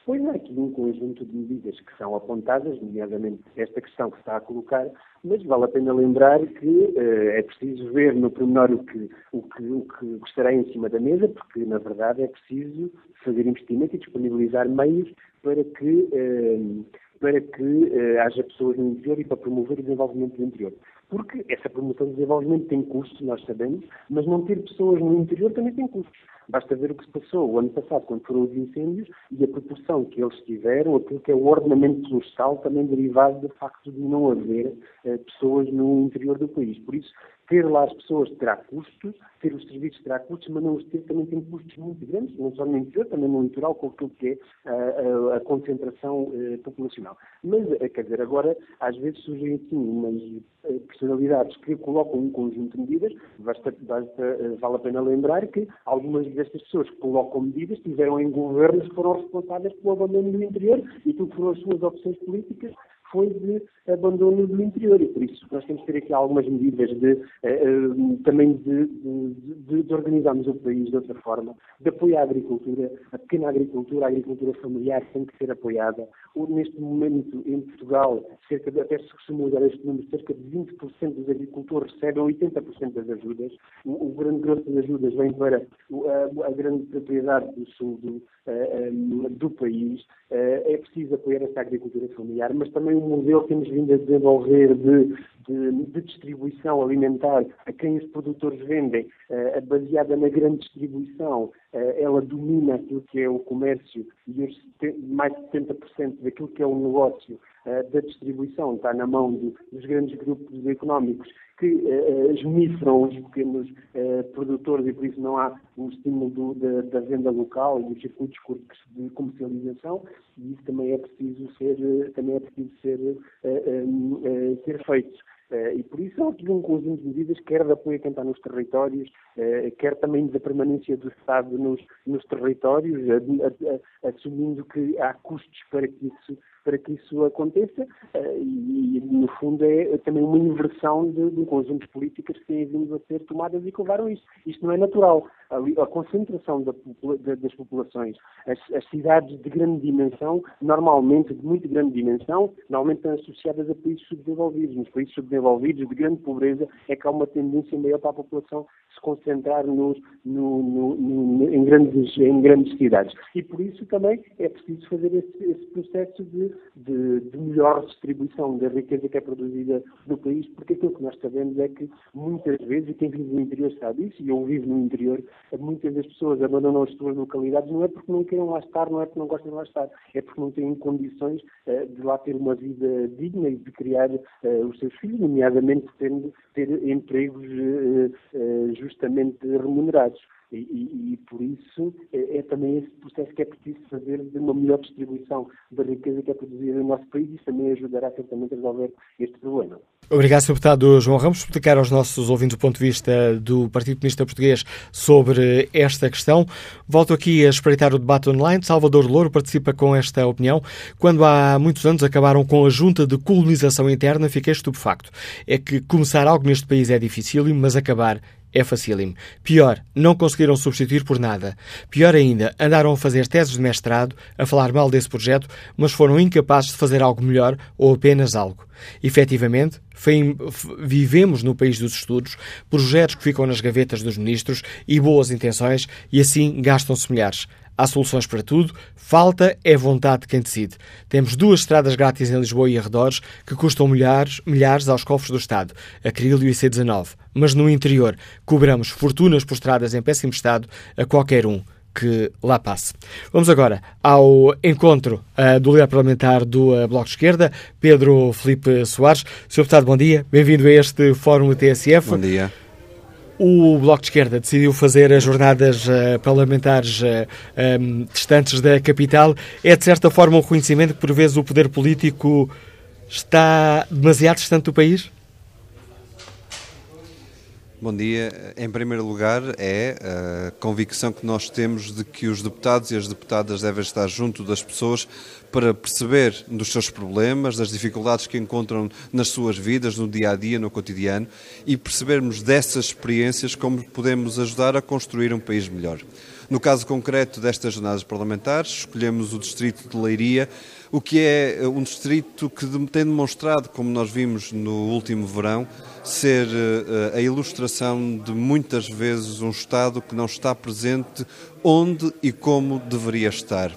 Há aqui um conjunto de medidas que são apontadas, nomeadamente esta questão que está a colocar, mas vale a pena lembrar que uh, é preciso ver no pormenor o que, o, que, o que estará em cima da mesa, porque na verdade é preciso fazer investimento e disponibilizar meios para que, uh, para que uh, haja pessoas no interior e para promover o desenvolvimento do interior. Porque essa promoção de desenvolvimento tem custos, nós sabemos, mas não ter pessoas no interior também tem custos. Basta ver o que se passou o ano passado, quando foram os incêndios, e a proporção que eles tiveram, aquilo que é o ordenamento florestal, também derivado do facto de não haver eh, pessoas no interior do país. Por isso, ter lá as pessoas terá custos, ter os serviços terá custos, mas não os ter também tem custos muito grandes, não só no interior, também no litoral, com aquilo que é a, a, a concentração uh, populacional. Mas, uh, quer dizer, agora, às vezes surgem assim umas uh, personalidades que colocam um conjunto de medidas, basta, basta, vale a pena lembrar que algumas destas pessoas que colocam medidas tiveram em governos que foram responsáveis pelo abandono do interior e tudo foram as suas opções políticas foi de abandono do interior e por isso nós temos que ter aqui algumas medidas de, uh, também de, de, de, organizarmos o país de outra forma, de apoiar a agricultura, a pequena agricultura, a agricultura familiar tem que ser apoiada. Neste momento, em Portugal, cerca de, até se usar este número, cerca de 20% dos agricultores recebem 80% das ajudas. O, o, grande grosso das ajudas vem para a, a grande propriedade do sul do, do país. É preciso apoiar essa agricultura familiar, mas também um modelo que temos vindo a desenvolver de de, de, distribuição alimentar a quem os produtores vendem, uh, baseada na grande distribuição, uh, ela domina aquilo que é o comércio e os, mais de 70% daquilo que é o negócio uh, da distribuição está na mão do, dos grandes grupos económicos que uh, os pequenos uh, produtores e por isso não há o estímulo do, da, da, venda local e dos circuitos curtos de comercialização e isso também é preciso ser, também é preciso ser, uh, ser feito. Uh, e por isso há aqui um conjunto de medidas, quer de apoio a quem está nos territórios, uh, quer também da permanência do Estado nos, nos territórios, assumindo que há custos para que isso, para que isso aconteça, uh, e, no fundo é também uma inversão de, de um conjunto de políticas que têm vindo a ser tomadas e que levaram isto. Isto não é natural. A, a concentração da, da, das populações, as, as, cidades de grande dimensão, normalmente de muito grande dimensão, normalmente estão associadas a países subdesenvolvidos. Nos países subdesenvolvidos desenvolvidos, de grande pobreza, é que há uma tendência maior para a população se concentrar nos, no, no, no, em, grandes, em grandes cidades. E por isso também é preciso fazer esse, esse processo de, de, de, melhor distribuição da riqueza que é produzida no país, porque aquilo que nós sabemos é que muitas vezes, e quem vive no interior sabe isso, e eu vivo no interior, muitas das pessoas abandonam as suas localidades não é porque não queiram lá estar, não é porque não gostam de lá estar, é porque não têm condições uh, de lá ter uma vida digna e de criar uh, os seus filhos, nomeadamente tendo, ter empregos uh, justamente remunerados. E, e, e, por isso é, é, também esse processo que é preciso fazer de uma melhor distribuição da riqueza que é produzida no nosso país isso também ajudará certamente a resolver este problema. Obrigado, Sr. Deputado João Ramos, por explicar aos nossos ouvintes o ponto de vista do Partido Comunista Português sobre esta questão. Volto aqui a espreitar o debate online. Salvador Louro participa com esta opinião. Quando há muitos anos acabaram com a junta de colonização interna, fiquei estupefacto. É que começar algo neste país é difícil, mas acabar é facílimo. Pior, não conseguiram substituir por nada. Pior ainda, andaram a fazer teses de mestrado, a falar mal desse projeto, mas foram incapazes de fazer algo melhor ou apenas algo. Efetivamente, vivemos no país dos estudos, projetos que ficam nas gavetas dos ministros e boas intenções, e assim gastam-se milhares. Há soluções para tudo, falta é vontade de quem decide. Temos duas estradas grátis em Lisboa e arredores que custam milhares, milhares aos cofres do Estado, a Crilho e C19. Mas no interior, cobramos fortunas por estradas em péssimo estado a qualquer um que lá passe. Vamos agora ao encontro uh, do líder parlamentar do uh, Bloco de Esquerda, Pedro Felipe Soares. Sr. Deputado, bom dia. Bem-vindo a este Fórum TSF. Bom dia. O Bloco de Esquerda decidiu fazer as jornadas uh, parlamentares uh, um, distantes da capital. É, de certa forma, um reconhecimento que, por vezes, o poder político está demasiado distante do país? Bom dia. Em primeiro lugar, é a convicção que nós temos de que os deputados e as deputadas devem estar junto das pessoas para perceber dos seus problemas, das dificuldades que encontram nas suas vidas, no dia a dia, no cotidiano e percebermos dessas experiências como podemos ajudar a construir um país melhor. No caso concreto destas jornadas parlamentares, escolhemos o distrito de Leiria o que é um distrito que tem demonstrado, como nós vimos no último verão, ser eh, a ilustração de muitas vezes um Estado que não está presente onde e como deveria estar.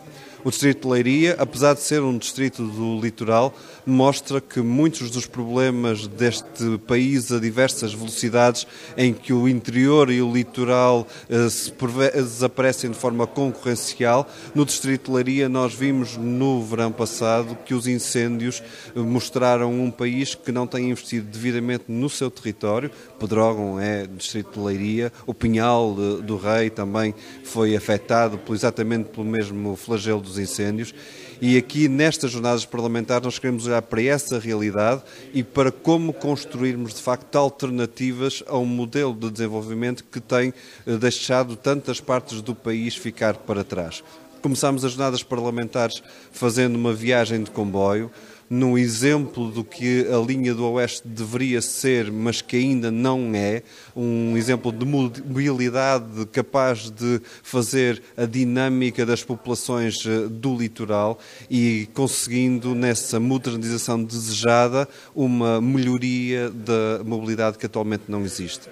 O Distrito de Leiria, apesar de ser um distrito do litoral, mostra que muitos dos problemas deste país a diversas velocidades, em que o interior e o litoral eh, se desaparecem de forma concorrencial, no Distrito de Leiria nós vimos no verão passado que os incêndios eh, mostraram um país que não tem investido devidamente no seu território. Pedrógão é Distrito de Leiria, o Pinhal eh, do Rei também foi afetado exatamente pelo mesmo flagelo dos incêndios. E aqui, nestas jornadas parlamentares, nós queremos olhar para essa realidade e para como construirmos, de facto, alternativas a um modelo de desenvolvimento que tem eh, deixado tantas partes do país ficar para trás. Começámos as jornadas parlamentares fazendo uma viagem de comboio num exemplo do que a linha do Oeste deveria ser, mas que ainda não é, um exemplo de mobilidade capaz de fazer a dinâmica das populações eh, do litoral e conseguindo, nessa modernização desejada, uma melhoria da mobilidade que atualmente não existe.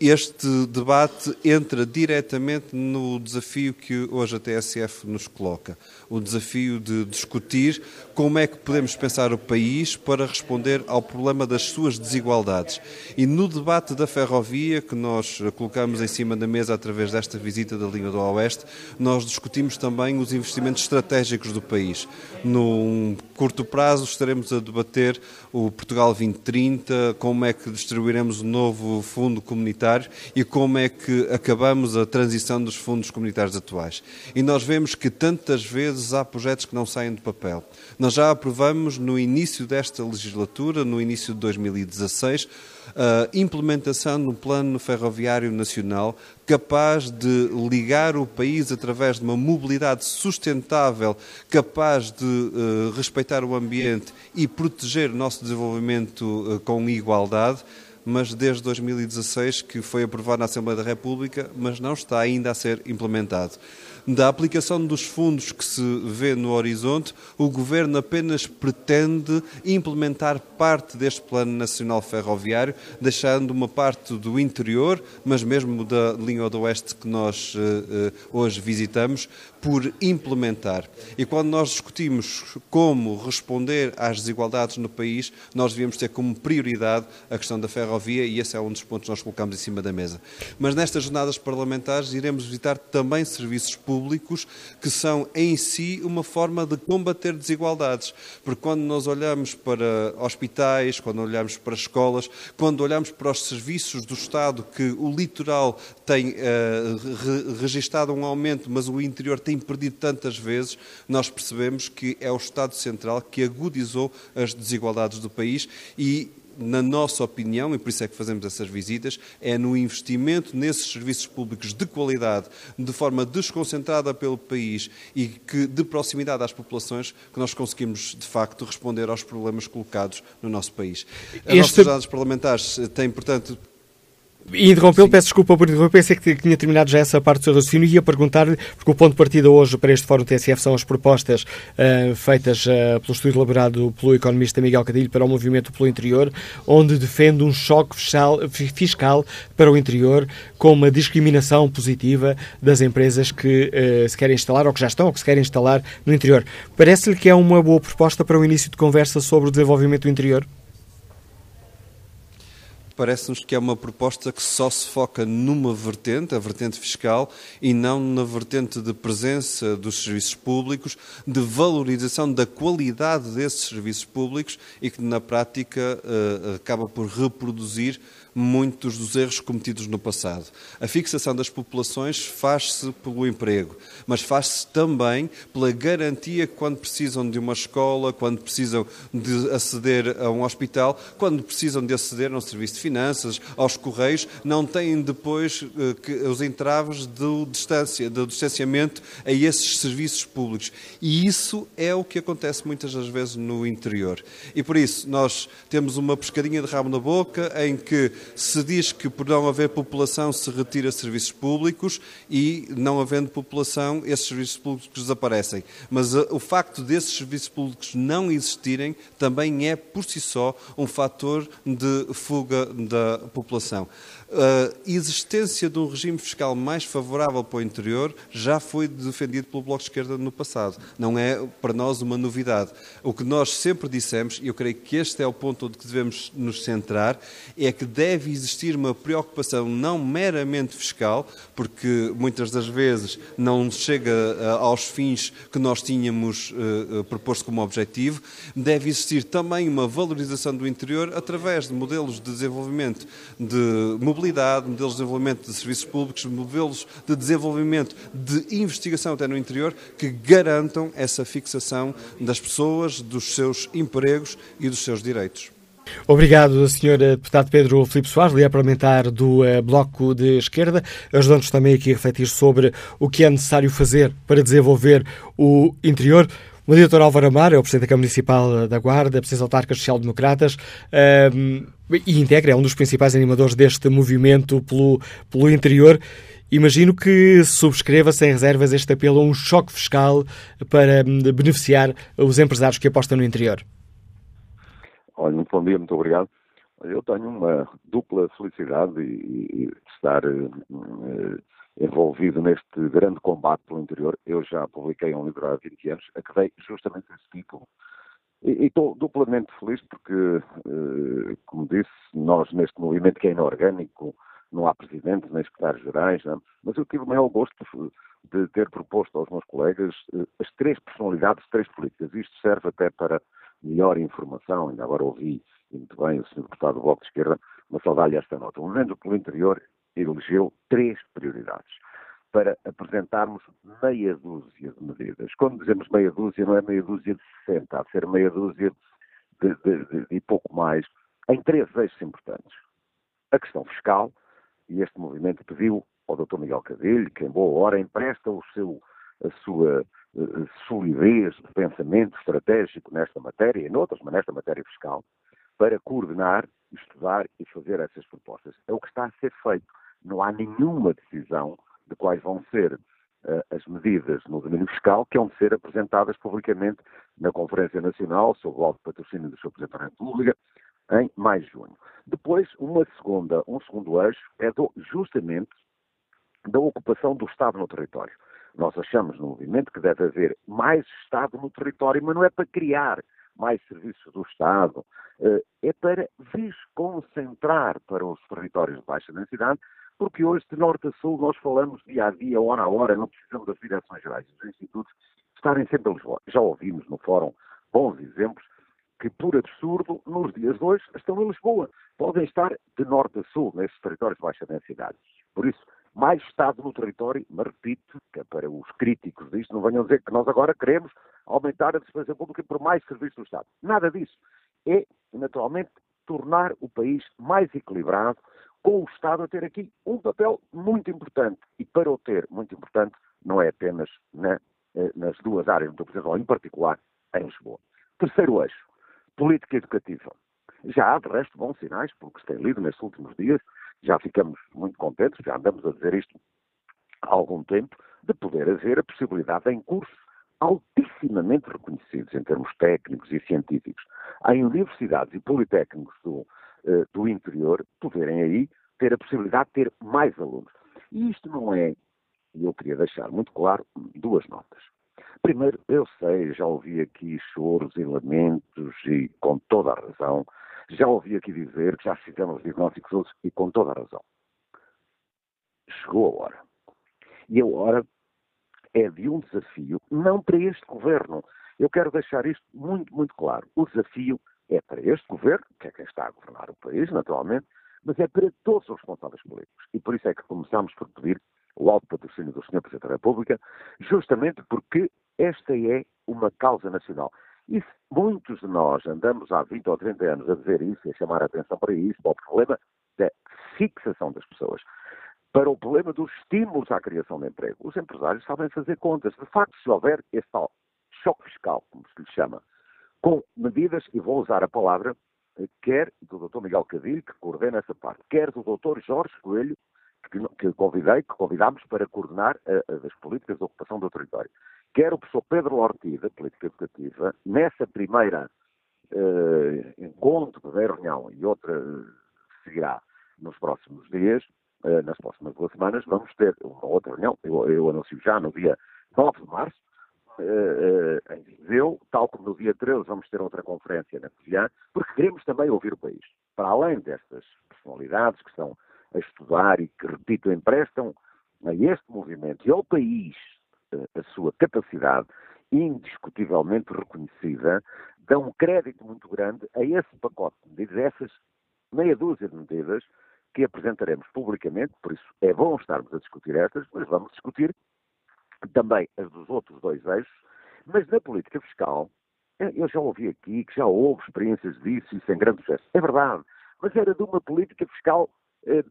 este debate entra diretamente no desafio que hoje a TSF nos coloca. O desafio de discutir como é que podemos pensar o país para responder ao problema das suas desigualdades. E no debate da ferrovia, que nós colocamos em cima da mesa através desta visita da linha do Oeste, nós discutimos também os investimentos estratégicos do país. Num curto prazo estaremos a debater o Portugal 2030, como é que distribuiremos o novo fundo comunitário e como é que acabamos a transição dos fundos comunitários atuais. E nós vemos que tantas vezes há projetos que não saem do papel. Nós já aprovamos no início desta legislatura, no início de 2016, a implementação de um plano ferroviário nacional capaz de ligar o país através de uma mobilidade sustentável, capaz de uh, respeitar o ambiente e proteger o nosso desenvolvimento uh, com igualdade mas desde 2016 que foi aprovado na Assembleia da República, mas não está ainda a ser implementado da aplicação dos fundos que se vê no horizonte, o Governo apenas pretende implementar parte deste Plano Nacional Ferroviário, deixando uma parte do interior, mas mesmo da linha do Oeste que nós uh, uh, hoje visitamos, por implementar. E quando nós discutimos como responder às desigualdades no país, nós devíamos ter como prioridade a questão da ferrovia e esse é um dos pontos que nós colocamos em cima da mesa. Mas nestas jornadas parlamentares iremos visitar também serviços públicos que são em si uma forma de combater desigualdades. Porque quando nós olhamos para hospitais, quando olhamos para escolas, quando olhamos para os serviços do Estado que o litoral tem uh, registado um aumento, mas o interior tem perdido tantas vezes, nós percebemos que é o Estado Central que agudizou as desigualdades do país e na nossa opinião, e por isso é que fazemos essas visitas, é no investimento nesses serviços públicos de qualidade, de forma desconcentrada pelo país e que de proximidade às populações, que nós conseguimos, de facto, responder aos problemas colocados no nosso país. As este... nossas parlamentares têm, portanto, e interrompeu, peço desculpa por interromper, pensei que tinha terminado já essa parte do seu raciocínio e ia perguntar-lhe, porque o ponto de partida hoje para este Fórum TSF são as propostas uh, feitas uh, pelo estudo elaborado pelo economista Miguel Cadilho para o movimento pelo interior, onde defende um choque fiscal, fiscal para o interior com uma discriminação positiva das empresas que uh, se querem instalar ou que já estão ou que se querem instalar no interior. Parece-lhe que é uma boa proposta para o início de conversa sobre o desenvolvimento do interior? Parece-nos que é uma proposta que só se foca numa vertente, a vertente fiscal, e não na vertente de presença dos serviços públicos, de valorização da qualidade desses serviços públicos e que, na prática, uh, acaba por reproduzir muitos dos erros cometidos no passado. A fixação das populações faz-se pelo emprego, mas faz-se também pela garantia que quando precisam de uma escola, quando precisam de aceder a um hospital, quando precisam de aceder a um serviço de finanças, aos correios, não têm depois que, os entraves do, distância, do distanciamento a esses serviços públicos. E isso é o que acontece muitas das vezes no interior. E por isso nós temos uma pescadinha de rabo na boca em que se diz que por não haver população se retira serviços públicos e não havendo população esses serviços públicos desaparecem. Mas uh, o facto desses serviços públicos não existirem também é por si só um fator de fuga da população. A existência de um regime fiscal mais favorável para o interior já foi defendido pelo Bloco de Esquerda no passado. Não é para nós uma novidade. O que nós sempre dissemos, e eu creio que este é o ponto onde devemos nos centrar, é que deve existir uma preocupação não meramente fiscal, porque muitas das vezes não chega eh, aos fins que nós tínhamos uh, proposto como objetivo, deve existir também uma valorização do interior através de modelos de desenvolvimento de mobilidade mobilidade, modelos de desenvolvimento de serviços públicos, modelos de desenvolvimento de investigação até no interior, que garantam essa fixação das pessoas, dos seus empregos e dos seus direitos. Obrigado, Sr. Deputado Pedro Filipe Soares, líder parlamentar do uh, Bloco de Esquerda, ajudando-nos também aqui a refletir sobre o que é necessário fazer para desenvolver o interior. O diretor Álvaro Amar é o Presidente da Câmara Municipal da Guarda, Presidente Autarcas Social-Democratas um, e integra, é um dos principais animadores deste movimento pelo, pelo interior. Imagino que subscreva sem reservas este apelo a um choque fiscal para hum, beneficiar os empresários que apostam no interior. Olha, muito bom dia, muito obrigado. Eu tenho uma dupla felicidade e de estar uh, envolvido neste grande combate pelo interior. Eu já publiquei um livro há 20 anos a que dei justamente esse título. E estou duplamente feliz porque, uh, como disse, nós neste movimento que é inorgânico, não há presidentes nem secretários-gerais, mas eu tive o maior gosto de ter proposto aos meus colegas uh, as três personalidades, três políticas. Isto serve até para melhor informação, ainda agora ouvi muito bem o Sr. Deputado do Bloco de Esquerda, mas só dá-lhe esta nota. O Movimento pelo Interior elegeu três prioridades para apresentarmos meia dúzia de medidas. Quando dizemos meia dúzia, não é meia dúzia de 60, há de ser meia dúzia de, de, de, de pouco mais, em três eixos importantes. A questão fiscal, e este movimento pediu ao Dr. Miguel Cadilho, que em boa hora empresta o seu, a sua uh, solidez de pensamento estratégico nesta matéria e noutras, mas nesta matéria fiscal, para coordenar, estudar e fazer essas propostas. É o que está a ser feito. Não há nenhuma decisão de quais vão ser uh, as medidas no domínio fiscal que vão ser apresentadas publicamente na Conferência Nacional sob o alto patrocínio do Sr. Presidente da República em mais junho. Depois, uma segunda, um segundo eixo é do, justamente da ocupação do Estado no território. Nós achamos no movimento que deve haver mais Estado no território, mas não é para criar mais serviços do Estado, eh, é para desconcentrar para os territórios de baixa densidade, porque hoje, de norte a sul, nós falamos dia a dia, hora a hora, não precisamos das direções gerais dos institutos estarem sempre a Lisboa. Já ouvimos no fórum bons exemplos que, por absurdo, nos dias de hoje estão em Lisboa. Podem estar de norte a sul, nesses territórios de baixa densidade. Por isso, mais Estado no território, mas repito, que para os críticos disto não venham dizer que nós agora queremos aumentar a despesa pública por mais serviços do Estado. Nada disso. É, naturalmente, tornar o país mais equilibrado, com o Estado a ter aqui um papel muito importante. E para o ter muito importante, não é apenas na, eh, nas duas áreas do Presidente, em particular em Lisboa. Terceiro eixo, política educativa. Já há, de resto, bons sinais, porque se tem lido nestes últimos dias, já ficamos muito contentes, já andamos a dizer isto há algum tempo, de poder haver a possibilidade em cursos altissimamente reconhecidos em termos técnicos e científicos, em universidades e politécnicos do, do interior, poderem aí ter a possibilidade de ter mais alunos. E isto não é, e eu queria deixar muito claro, duas notas. Primeiro, eu sei, já ouvi aqui choros e lamentos, e com toda a razão, já ouvi aqui dizer que já fizemos diagnósticos outros, e com toda a razão. Chegou a hora. E a hora é de um desafio, não para este governo. Eu quero deixar isto muito, muito claro. O desafio é para este governo, que é quem está a governar o país, naturalmente, mas é para todos os responsáveis políticos. E por isso é que começamos por pedir o alto patrocínio do Sr. Presidente da República, justamente porque esta é uma causa nacional. E muitos de nós andamos há 20 ou 30 anos a dizer isso e a chamar a atenção para isso, para o problema da fixação das pessoas para o problema dos estímulos à criação de emprego. Os empresários sabem fazer contas. De facto, se houver esse tal choque fiscal, como se lhe chama, com medidas, e vou usar a palavra, eh, quer do Dr. Miguel Cadilho, que coordena essa parte, quer do Dr. Jorge Coelho, que, que convidei, que convidámos para coordenar uh, as políticas de ocupação do território, quer o professor Pedro Ortiz, da Política Educativa, nessa primeira uh, encontro, primeira reunião e outra uh, seguirá nos próximos dias, eh, nas próximas duas semanas, vamos ter uma outra reunião, eu, eu anuncio já no dia 9 de março, uh, uh, em Viseu, tal como no dia 13 vamos ter outra conferência na Covilhã, porque queremos também ouvir o país. Para além destas personalidades que estão a estudar e que, repito, emprestam a este movimento e ao país a sua capacidade indiscutivelmente reconhecida, dão um crédito muito grande a esse pacote de medidas, essas meia dúzia de medidas que apresentaremos publicamente, por isso é bom estarmos a discutir estas, mas vamos discutir também as dos outros dois eixos, mas na política fiscal, eh, eu já ouvi aqui que já houve experiências disso e sem grande sucesso. É verdade, mas era de uma política fiscal eh,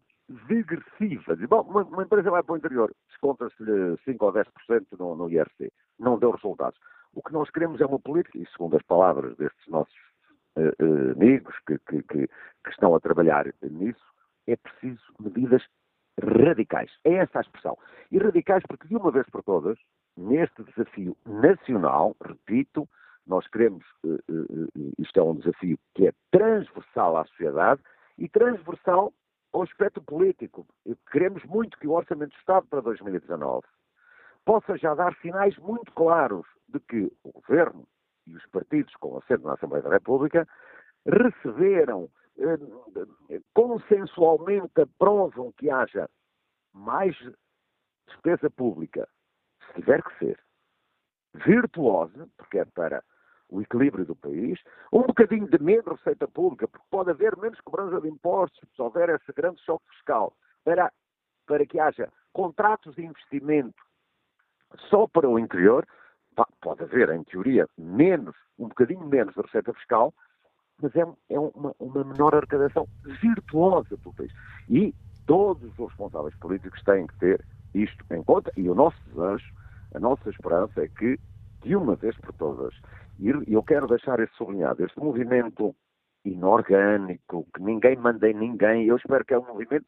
digressiva. Bom, uma, uma, empresa vai para o interior, desconta-se-lhe 5 ou 10% no, no IRC. Não deu resultados. O que nós queremos é uma política, e segundo as palavras destes nossos eh, eh amigos que, que, que, que estão a trabalhar nisso, é preciso medidas radicais. É essa a expressão. E radicais porque, de uma vez por todas, neste desafio nacional, repito, nós queremos, uh, uh, isto é um desafio que é transversal à sociedade, e transversal ao aspecto político. Queremos muito que o Orçamento de Estado para 2019 possa já dar sinais muito claros de que o Governo e os partidos com assento na Assembleia da República receberam, eh, consensualmente aprovam que haja mais despesa pública, se tiver que ser, virtuosa, porque é para o equilíbrio do país, um bocadinho de menos receita pública, porque pode haver menos cobrança de impostos, se houver esse grande choque fiscal, para, para que haja contratos de investimento só para o interior, pode haver, em teoria, menos, um bocadinho menos de receita fiscal, mas é, é uma, uma, menor arrecadação virtuosa pelo país. E todos os responsáveis políticos têm que ter isto em conta, e o nosso desejo, a nossa esperança é que, de uma vez por todas, e eu quero deixar isso sublinhado, este movimento inorgânico, que ninguém manda em ninguém, eu espero que é um movimento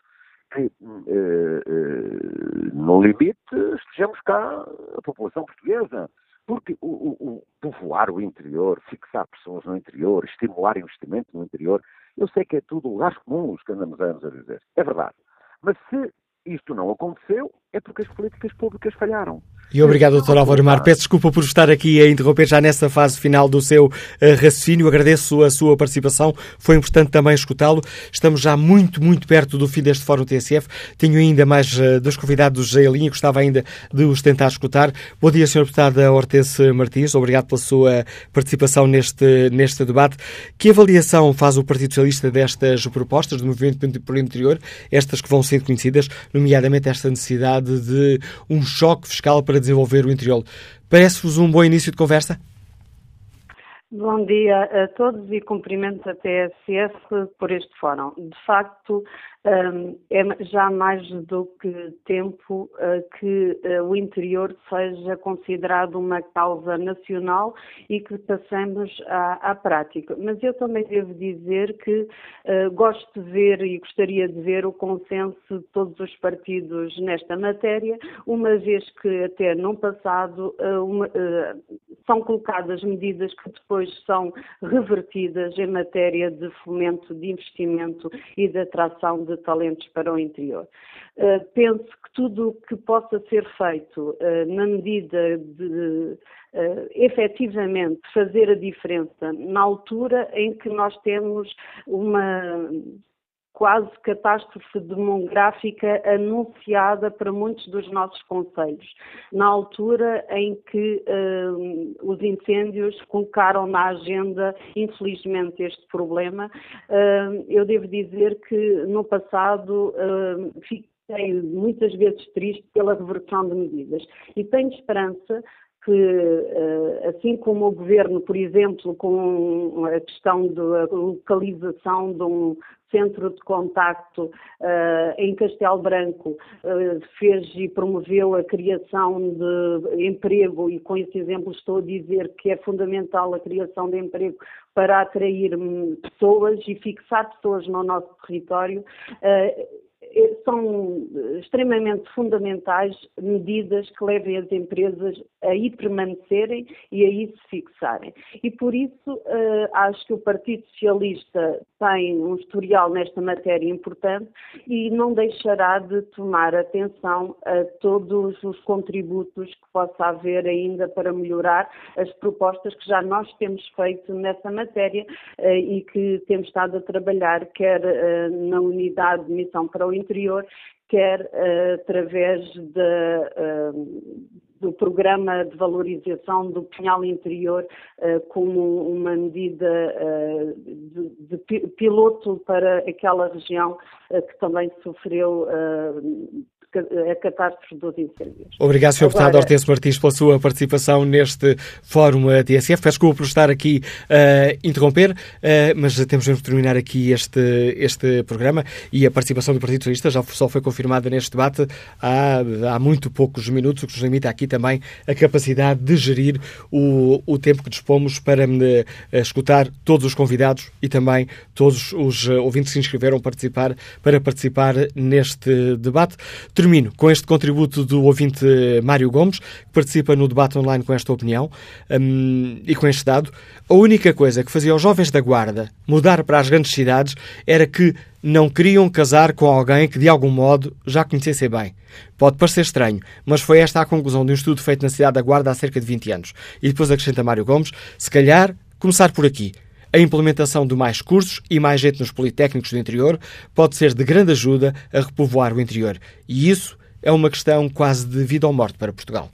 que, eh, eh, no limite, estejamos cá, a população portuguesa, porque o, o, o, povoar o interior, fixar pessoas no interior, estimular investimento no interior, eu sei que é tudo lugares comuns que andamos anos a dizer. É verdade. Mas se isto não aconteceu, é porque as políticas públicas falharam. E obrigado, Dr. Álvaro Mar. Peço desculpa por estar aqui a interromper já nessa fase final do seu uh, raciocínio. Agradeço a sua participação. Foi importante também escutá-lo. Estamos já muito, muito perto do fim deste Fórum TSF. Tenho ainda mais uh, dois convidados em linha. Gostava ainda de os tentar escutar. Bom dia, Sr. Deputada Hortense Martins. Obrigado pela sua participação neste, neste debate. Que avaliação faz o Partido Socialista destas propostas do Movimento por Interior, estas que vão ser conhecidas, nomeadamente esta necessidade de um choque fiscal para desenvolver o interior. Parece-vos um bom início de conversa? Bom dia a todos e cumprimento a TSF por este fórum. De facto, é já mais do que tempo ah, que ah, o interior seja considerado uma causa nacional e que passemos à, à prática. Mas eu também devo dizer que uh, gosto de ver e gostaria de ver o consenso de todos os partidos nesta matéria, uma vez que até no passado uma, são colocadas medidas que depois são revertidas em matéria de fomento de investimento e de atração de talentos para o interior. Uh, penso que tudo o que possa ser feito uh, na medida de uh, efetivamente fazer a diferença na altura em que nós temos uma quase catástrofe demográfica anunciada para muitos dos nossos conselhos, na altura em que uh, os incêndios colocaram na agenda, infelizmente, este problema. Uh, eu devo dizer que no passado uh, fiquei muitas vezes triste pela reversão de medidas e tenho esperança que, assim como o Governo, por exemplo, com a questão da localização de um centro de contacto uh, em Castelo Branco uh, fez e promoveu a criação de emprego e com esse exemplo estou a dizer que é fundamental a criação de emprego para atrair hum, pessoas e fixar pessoas no nosso território. Uh, eh, são extremamente fundamentais medidas que levem as empresas a ir permanecerem e a ir se fixarem. E por isso eh, acho que o Partido Socialista tem um historial nesta matéria importante e não deixará de tomar atenção a todos os contributos que possa haver ainda para melhorar as propostas que já nós temos feito nessa matéria eh, e que temos estado a trabalhar, quer na unidade de missão para o interior, quer uh, através de, uh, do programa de valorização do pinhal interior uh, como uma medida de, de, piloto para aquela região que também sofreu a catástrofe dos incêndios. Obrigado, Sr. Deputado Hortense Martins, pela sua participação neste Fórum TSF. Peço desculpa por estar aqui a uh, interromper, uh, mas temos de terminar aqui este, este programa e a participação do Partido Socialista já só foi confirmada neste debate há, há muito poucos minutos, o que nos limita aqui também a capacidade de gerir o, o tempo que dispomos para uh, escutar todos os convidados e também todos os ouvintes que se inscreveram participar, para participar neste debate. Termino com este contributo do ouvinte Mário Gomes, que participa no debate online com esta opinião um, e com este dado. A única coisa que fazia os jovens da Guarda mudar para as grandes cidades era que não queriam casar com alguém que de algum modo já conhecessem bem. Pode parecer estranho, mas foi esta a conclusão de um estudo feito na cidade da Guarda há cerca de 20 anos. E depois acrescenta Mário Gomes, se calhar começar por aqui. A implementação de mais cursos e mais gente nos politécnicos do interior pode ser de grande ajuda a repovoar o interior. E isso é uma questão quase de vida ou morte para Portugal.